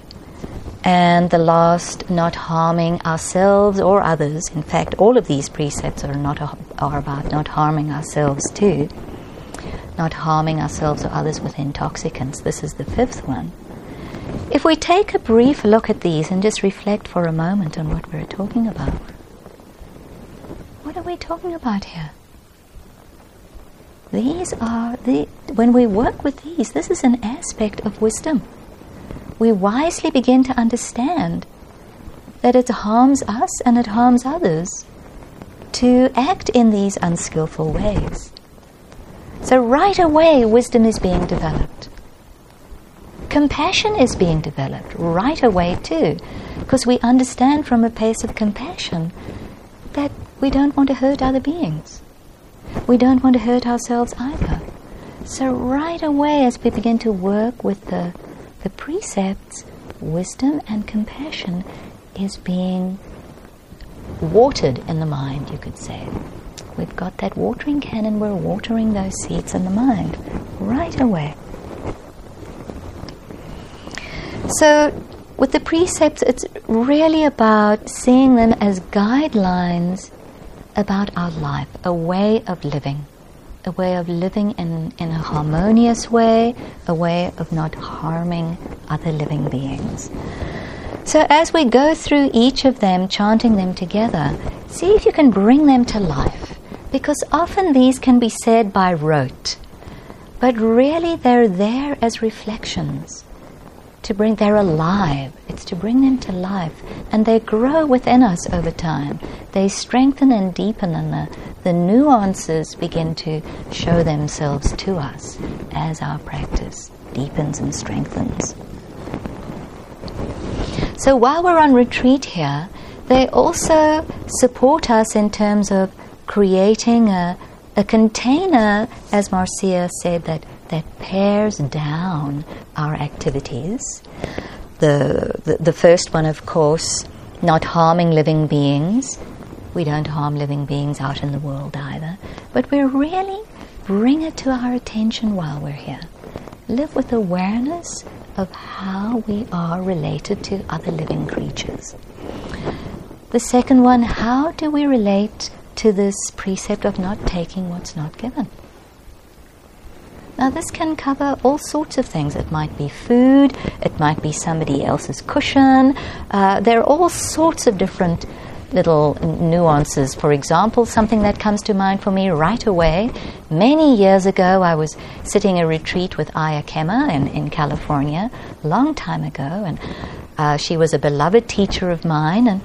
Speaker 5: And the last, not harming ourselves or others. In fact, all of these precepts are not are about not harming ourselves too. Not harming ourselves or others with intoxicants. This is the fifth one. If we take a brief look at these and just reflect for a moment on what we're talking about, what are we talking about here? These are the when we work with these, this is an aspect of wisdom we wisely begin to understand that it harms us and it harms others to act in these unskillful ways. So, right away, wisdom is being developed. Compassion is being developed right away, too, because we understand from a place of compassion that we don't want to hurt other beings. We don't want to hurt ourselves either. So, right away, as we begin to work with the the precepts, wisdom and compassion is being watered in the mind, you could say. We've got that watering can and we're watering those seeds in the mind right away. So, with the precepts, it's really about seeing them as guidelines about our life, a way of living, a way of living in, in a harmonious way, a way of not harming other living beings. So, as we go through each of them, chanting them together, see if you can bring them to life. Because often these can be said by rote, but really they're there as reflections to bring, they're alive. It's to bring them to life. And they grow within us over time. They strengthen and deepen, in the, the nuances begin to show themselves to us as our practice deepens and strengthens. So while we're on retreat here, they also support us in terms of creating a, a container, as Marcia said, that, that pares down our activities. The, the, the first one, of course, not harming living beings. We don't harm living beings out in the world either. But we really bring it to our attention while we're here. Live with awareness of how we are related to other living creatures. The second one, how do we relate to this precept of not taking what's not given? Now, this can cover all sorts of things. It might be food, it might be somebody else's cushion. Uh, there are all sorts of different little nuances. For example, something that comes to mind for me right away. Many years ago, I was sitting a retreat with Ayya Khema in, in California, a long time ago, and uh, she was a beloved teacher of mine, and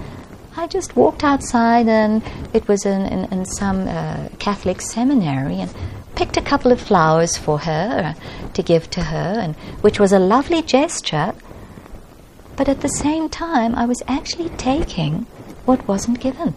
Speaker 5: I just walked outside, and it was in, in, in some uh, Catholic seminary, and picked a couple of flowers for her uh, to give to her, and which was a lovely gesture. But at the same time, I was actually taking what wasn't given.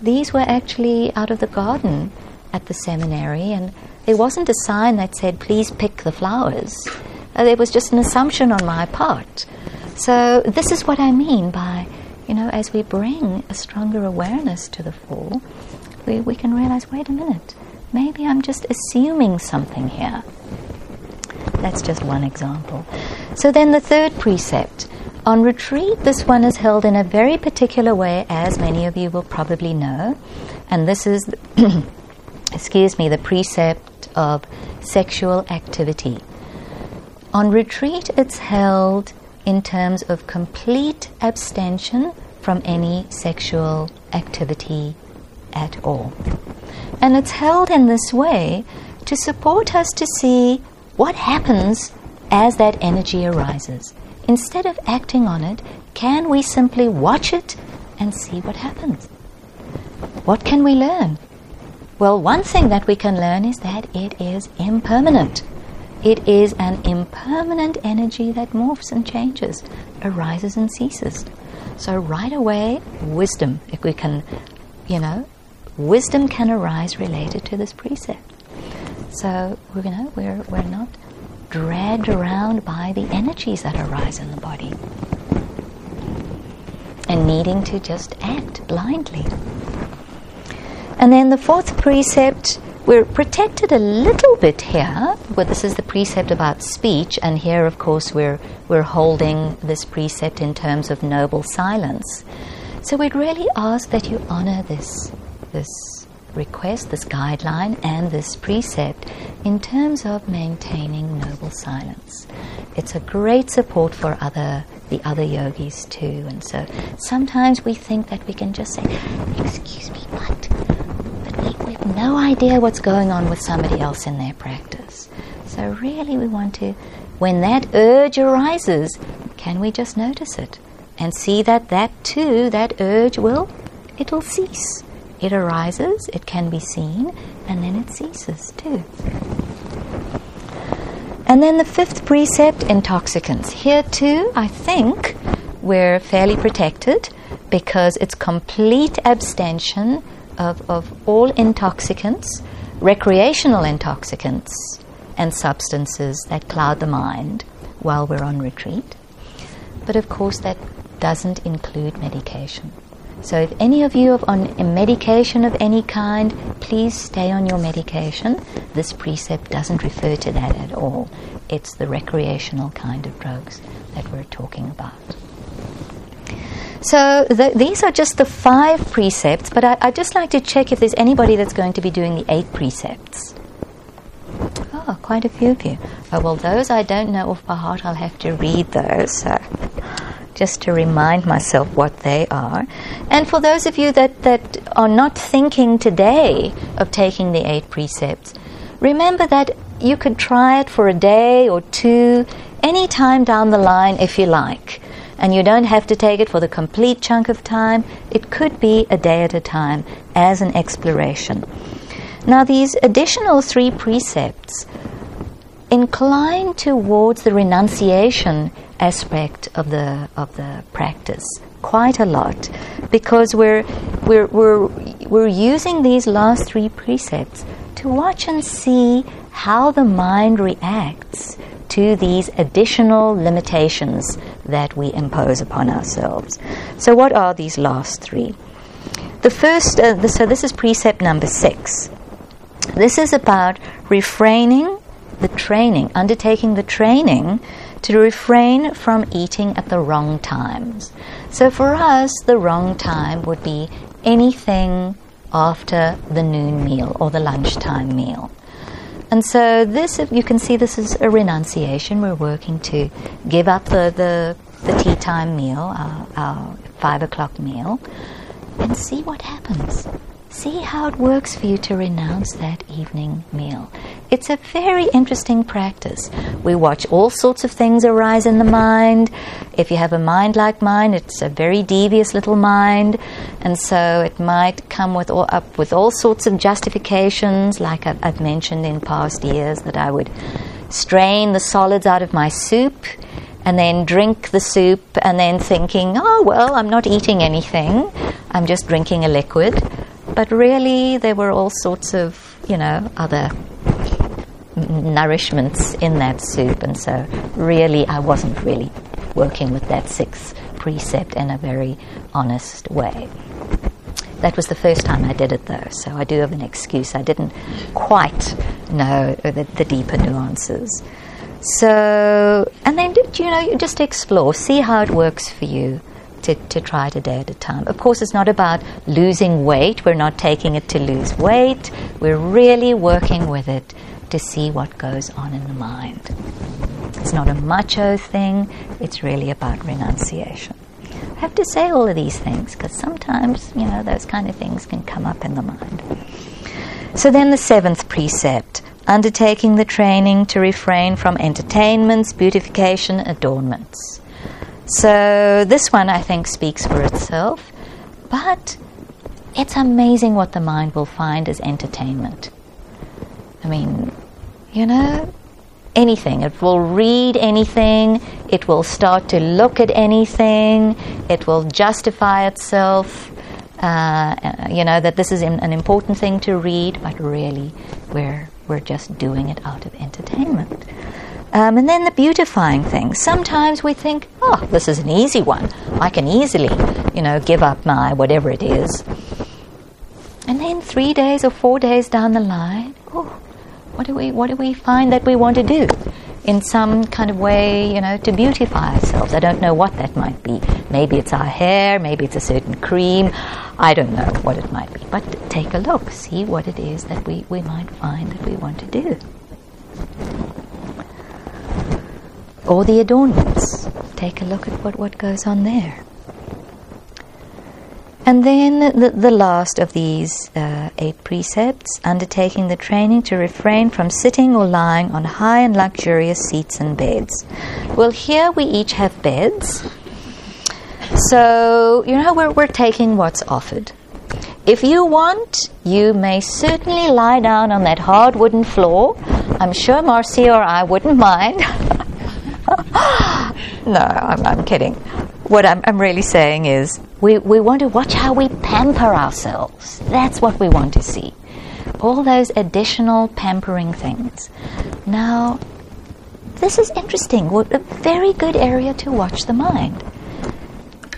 Speaker 5: These were actually out of the garden at the seminary, and there wasn't a sign that said, please pick the flowers. Uh, there was just an assumption on my part. So, this is what I mean by, you know, as we bring a stronger awareness to the fall, we, we can realize wait a minute, maybe I'm just assuming something here. That's just one example. So, then the third precept on retreat, this one is held in a very particular way, as many of you will probably know, and this is, excuse me, the precept of sexual activity. On retreat, it's held in terms of complete abstention from any sexual activity at all. And it's held in this way to support us to see what happens as that energy arises. Instead of acting on it, can we simply watch it and see what happens? What can we learn? Well, one thing that we can learn is that it is impermanent. It is an impermanent energy that morphs and changes, arises and ceases. So, right away, wisdom, if we can, you know, wisdom can arise related to this precept. So, you know, we're, we're not dragged around by the energies that arise in the body and needing to just act blindly. And then the fourth precept, we're protected a little bit here. but this is the precept about speech, and here, of course, we're, we're holding this precept in terms of noble silence. So we'd really ask that you honor this, this request, this guideline, and this precept in terms of maintaining noble silence. It's a great support for other the other yogis too, and so sometimes we think that we can just say, "Excuse me, but," but we, we have no idea what's going on with somebody else in their practice. So really, we want to, when that urge arises, can we just notice it and see that that too, that urge will, it'll cease it arises, it can be seen, and then it ceases too. And then the fifth precept intoxicants. Here too, I think we're fairly protected because it's complete abstention of, of all intoxicants, recreational intoxicants, and substances that cloud the mind while we're on retreat. But of course, that doesn't include medication. So, if any of you are on a medication of any kind, please stay on your medication. This precept doesn't refer to that at all. It's the recreational kind of drugs. that we're talking about. So th- these are just the five precepts, but I, would just like to check if there's anybody that's going to be doing the eight precepts. Oh, quite a few of you. Oh, well, those I don't know off by heart. I'll have to read those. So just to remind myself what they are. And for those of you that, that are not thinking today of taking the eight precepts, remember that you could try it for a day or two, any time down the line if you like. And you don't have to take it for the complete chunk of time. It could be a day at a time as an exploration. Now, these additional three precepts incline towards the renunciation aspect of the of the practice quite a lot because we're we're we're we're using these last three precepts to watch and see how the mind reacts to these additional limitations that we impose upon ourselves. So, what are these last three? The first, uh, the, so this is precept number six. This is about refraining the training, undertaking the training to refrain from eating at the wrong times. So for us, the wrong time would be anything after the noon meal or the lunchtime meal. And so this, you can see this is a renunciation. We're working to give up the, the, the tea time meal, our, our five o'clock meal, and see what happens. See how it works for you to renounce that evening meal. It's a very interesting practice. We watch all sorts of things arise in the mind. If you have a mind like mine, it's a very devious little mind, and so it might come with all, up with all sorts of justifications, like I've, I've mentioned in past years, that I would strain the solids out of my soup and then drink the soup and then thinking, oh, well, I'm not eating anything, I'm just drinking a liquid. But really, there were all sorts of, you know, other nourishments in that soup, and so really, I wasn't really working with that sixth precept in a very honest way. That was the first time I did it, though, so I do have an excuse. I didn't quite know the, the deeper nuances. So, and then, you know, you just explore, see how it works for you to, to try it a day at a time. Of course, it's not about losing weight. We're not taking it to lose weight. We're really working with it to see what goes on in the mind. It's not a macho thing, it's really about renunciation. I have to say all of these things because sometimes, you know, those kind of things can come up in the mind. So then the seventh precept undertaking the training to refrain from entertainments, beautification, adornments. So this one I think speaks for itself, but it's amazing what the mind will find as entertainment. I mean, you know, anything. It will read anything, it will start to look at anything, it will justify itself. Uh, you know that this is an important thing to read, but really, we're we're just doing it out of entertainment. Um, and then the beautifying things. Sometimes we think, oh, this is an easy one. I can easily, you know, give up my whatever it is. And then three days or four days down the line, oh, what do we what do we find that we want to do? In some kind of way, you know, to beautify ourselves. I don't know what that might be. Maybe it's our hair, maybe it's a certain cream. I don't know what it might be. But take a look, see what it is that we, we might find that we want to do. Or the adornments. Take a look at what, what goes on there. And then the, the last of these uh, eight precepts undertaking the training to refrain from sitting or lying on high and luxurious seats and beds. Well, here we each have beds. So, you know, we're, we're taking what's offered. If you want, you may certainly lie down on that hard wooden floor. I'm sure Marcia or I wouldn't mind. no, I'm, I'm, kidding. What I'm, I'm really saying is we, we want to watch how we pamper ourselves. That's what we want to see. All those additional pampering things. Now, this is interesting. A very good area to watch the mind.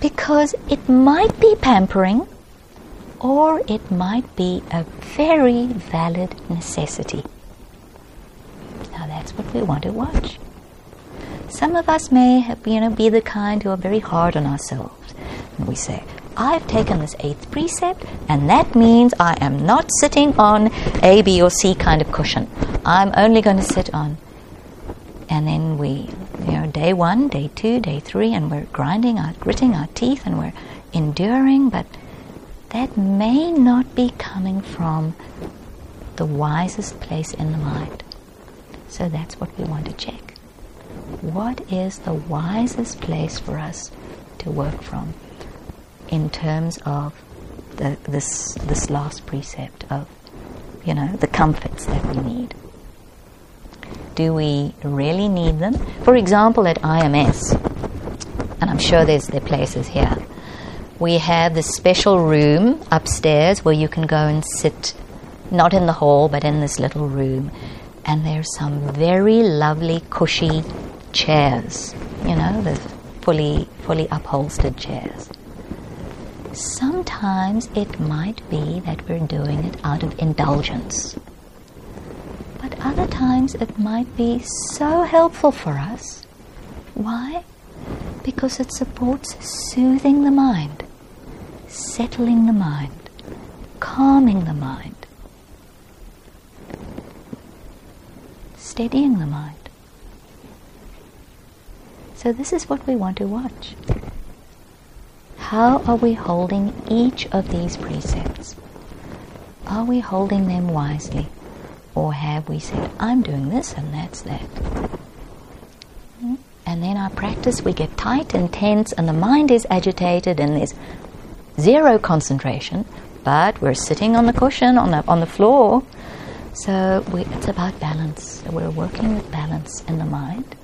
Speaker 5: Because it might be pampering or it might be a very valid necessity. Now, that's what we want to watch. Some of us may have, you know, be the kind who are very hard on ourselves. And we say, I've taken this eighth precept, and that means I am not sitting on A, B, or C kind of cushion. I'm only going to sit on. And then we, you know, day one, day two, day three, and we're grinding our, gritting our teeth, and we're enduring, but that may not be coming from the wisest place in the mind. So that's what we want to check. What is the wisest place for us to work from in terms of the, this, this last precept of, you know, the comforts that we need? Do we really need them? For example, at IMS, and I'm sure there's there places here, we have this special room upstairs where you can go and sit, not in the hall, but in this little room. And there's some very lovely, cushy chairs, you know, the fully, fully upholstered chairs. Sometimes it might be that we're doing it out of indulgence. But other times it might be so helpful for us. Why? Because it supports soothing the mind, settling the mind, calming the mind, steadying the mind. So, this is what we want to watch. How are we holding each of these precepts? Are we holding them wisely? Or have we said, I'm doing this and that's that? Hmm? And then our practice, we get tight and tense, and the mind is agitated, and there's zero concentration, but we're sitting on the cushion, on the, on the floor. So we, it's about balance. We're working with balance in the mind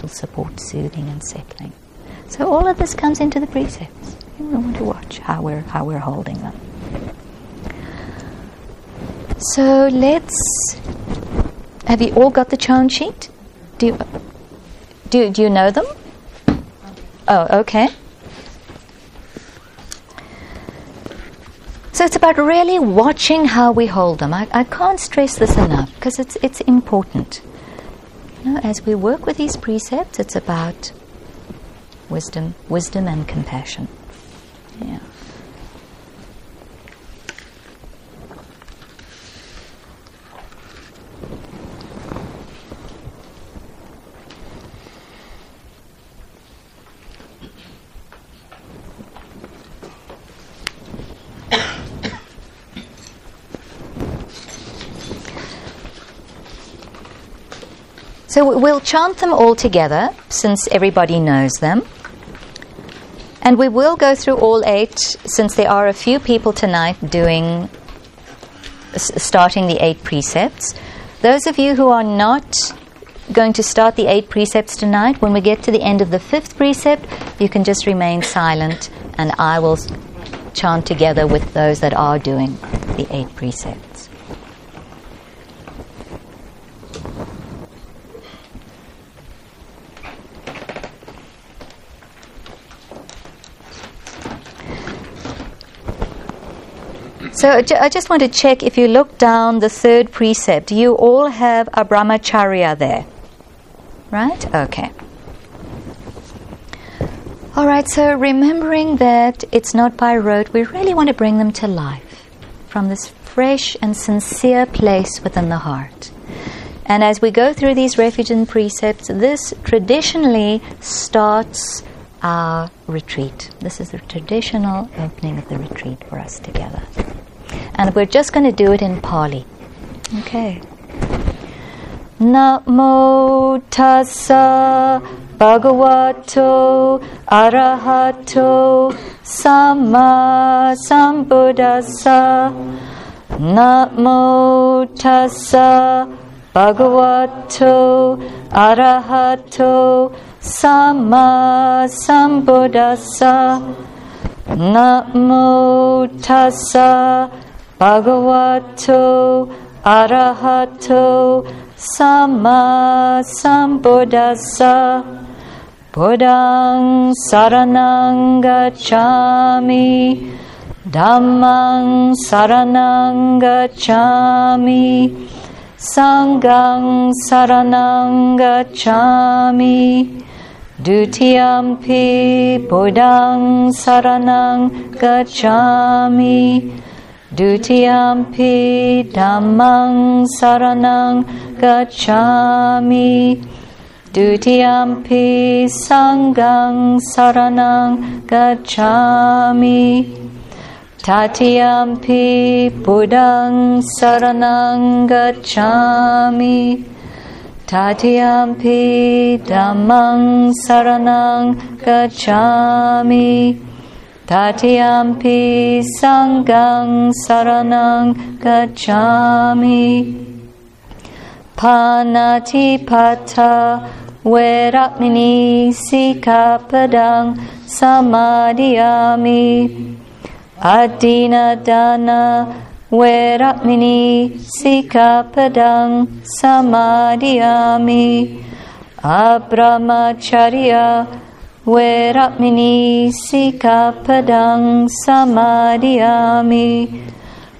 Speaker 5: that will support soothing and settling. So all of this comes into the precepts. You want to watch how we're, how we're holding them. So let's. Have you all got the chant sheet? Do you, do, do you know them? Oh, okay. So it's about really watching how we hold them. I, I can't stress this enough because it's, it's important. As we work with these precepts, it's about wisdom, wisdom and compassion. So we'll chant them all together since everybody knows them. And we will go through all eight since there are a few people tonight doing starting the eight precepts. Those of you who are not going to start the eight precepts tonight, when we get to the end of the fifth precept, you can just remain silent and I will chant together with those that are doing the eight precepts. So I just want to check if you look down the third precept, you all have a brahmacharya there. Right? Okay. All right, so remembering that it's not by rote, we really want to bring them to life from this fresh and sincere place within the heart. And as we go through these refuge and precepts, this traditionally starts our retreat. This is the traditional opening of the retreat for us together. And we're just going to do it in Pali. Okay. Namo tassa bhagavato arahato samma sambuddhassa. Namo tassa bhagavato arahato samma sambuddhassa. Namo tassa bhagavato arahato samma sambuddhassa buddhang saranang gacchami dhammang saranang gacchami sanghang saranang gacchami Dutiyampi Buddhang Saranang Gacchami Dutiyampi Dhammang Saranang Gacchami. Dutiyampi sangang Saranang Gacchami. Tatiyampi Buddhang Saranang Gacchami. Tatiyampi Dhammang Saranang Gacchami Tatiyampi Sanghang Saranang Gacchami. Panatipata Veramini Sikapadang Samadhiyami Adina Dana Veramini Sikapadang Samadhiyami Abramacharya Veramini Sikapadang Samadhiyami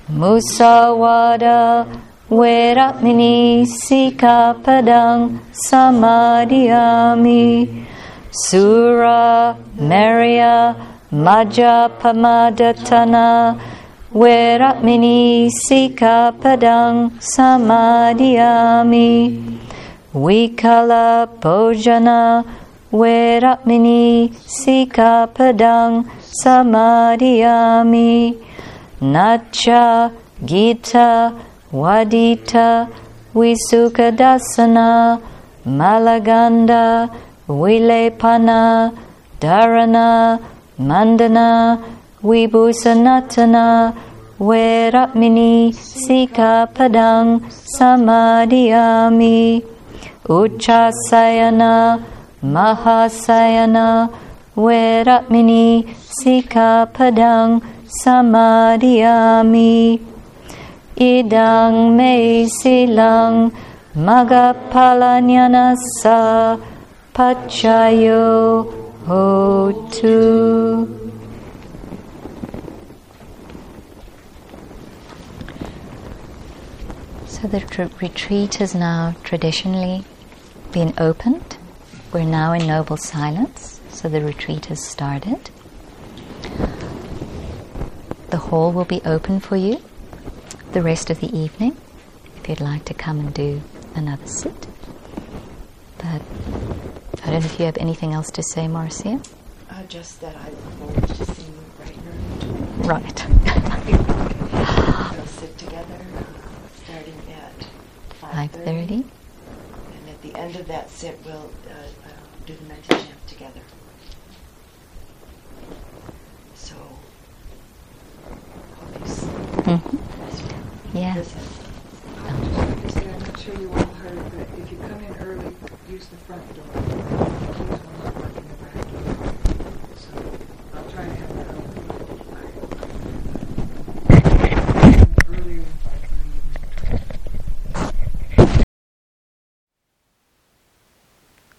Speaker 5: Musawada Veramini Sikapadang Samadhiyami Sura Maria Majapamadatana. Veramini Sikapadang Samadhiyami Vikala Bhojana Veramini Sikapadang Samadhiyami Nacha Gita Wadita Visukadasana Malaganda Vilepana Dharana Mandana Vibhusanatana Veramini Sikapadang Samadhiyami Uchasayana Mahasayana Veramini Sikapadang Samadhiyami Idang me silang Magapalanyanasa Pachayo Hotu. So the tr- retreat has now traditionally been opened. We're now in noble silence, so the retreat has started. The hall will be open for you the rest of the evening if you'd like to come and do another sit. But I don't know if you have anything else to say, Marcia.
Speaker 1: Uh, just that I look forward to seeing you bright and early.
Speaker 5: Right.
Speaker 1: We'll sit together uh, starting at
Speaker 5: 5.30.
Speaker 1: 5.30. And at the end of that sit, we'll do the meditation together. So, hope you see.
Speaker 5: Mhm. Yeah.
Speaker 1: This is-
Speaker 4: Obviously, I'm not sure you all heard, but if you come in early, use the front door. Please will not work in the back door. So I'll try to have that open. Earlier than five thirty.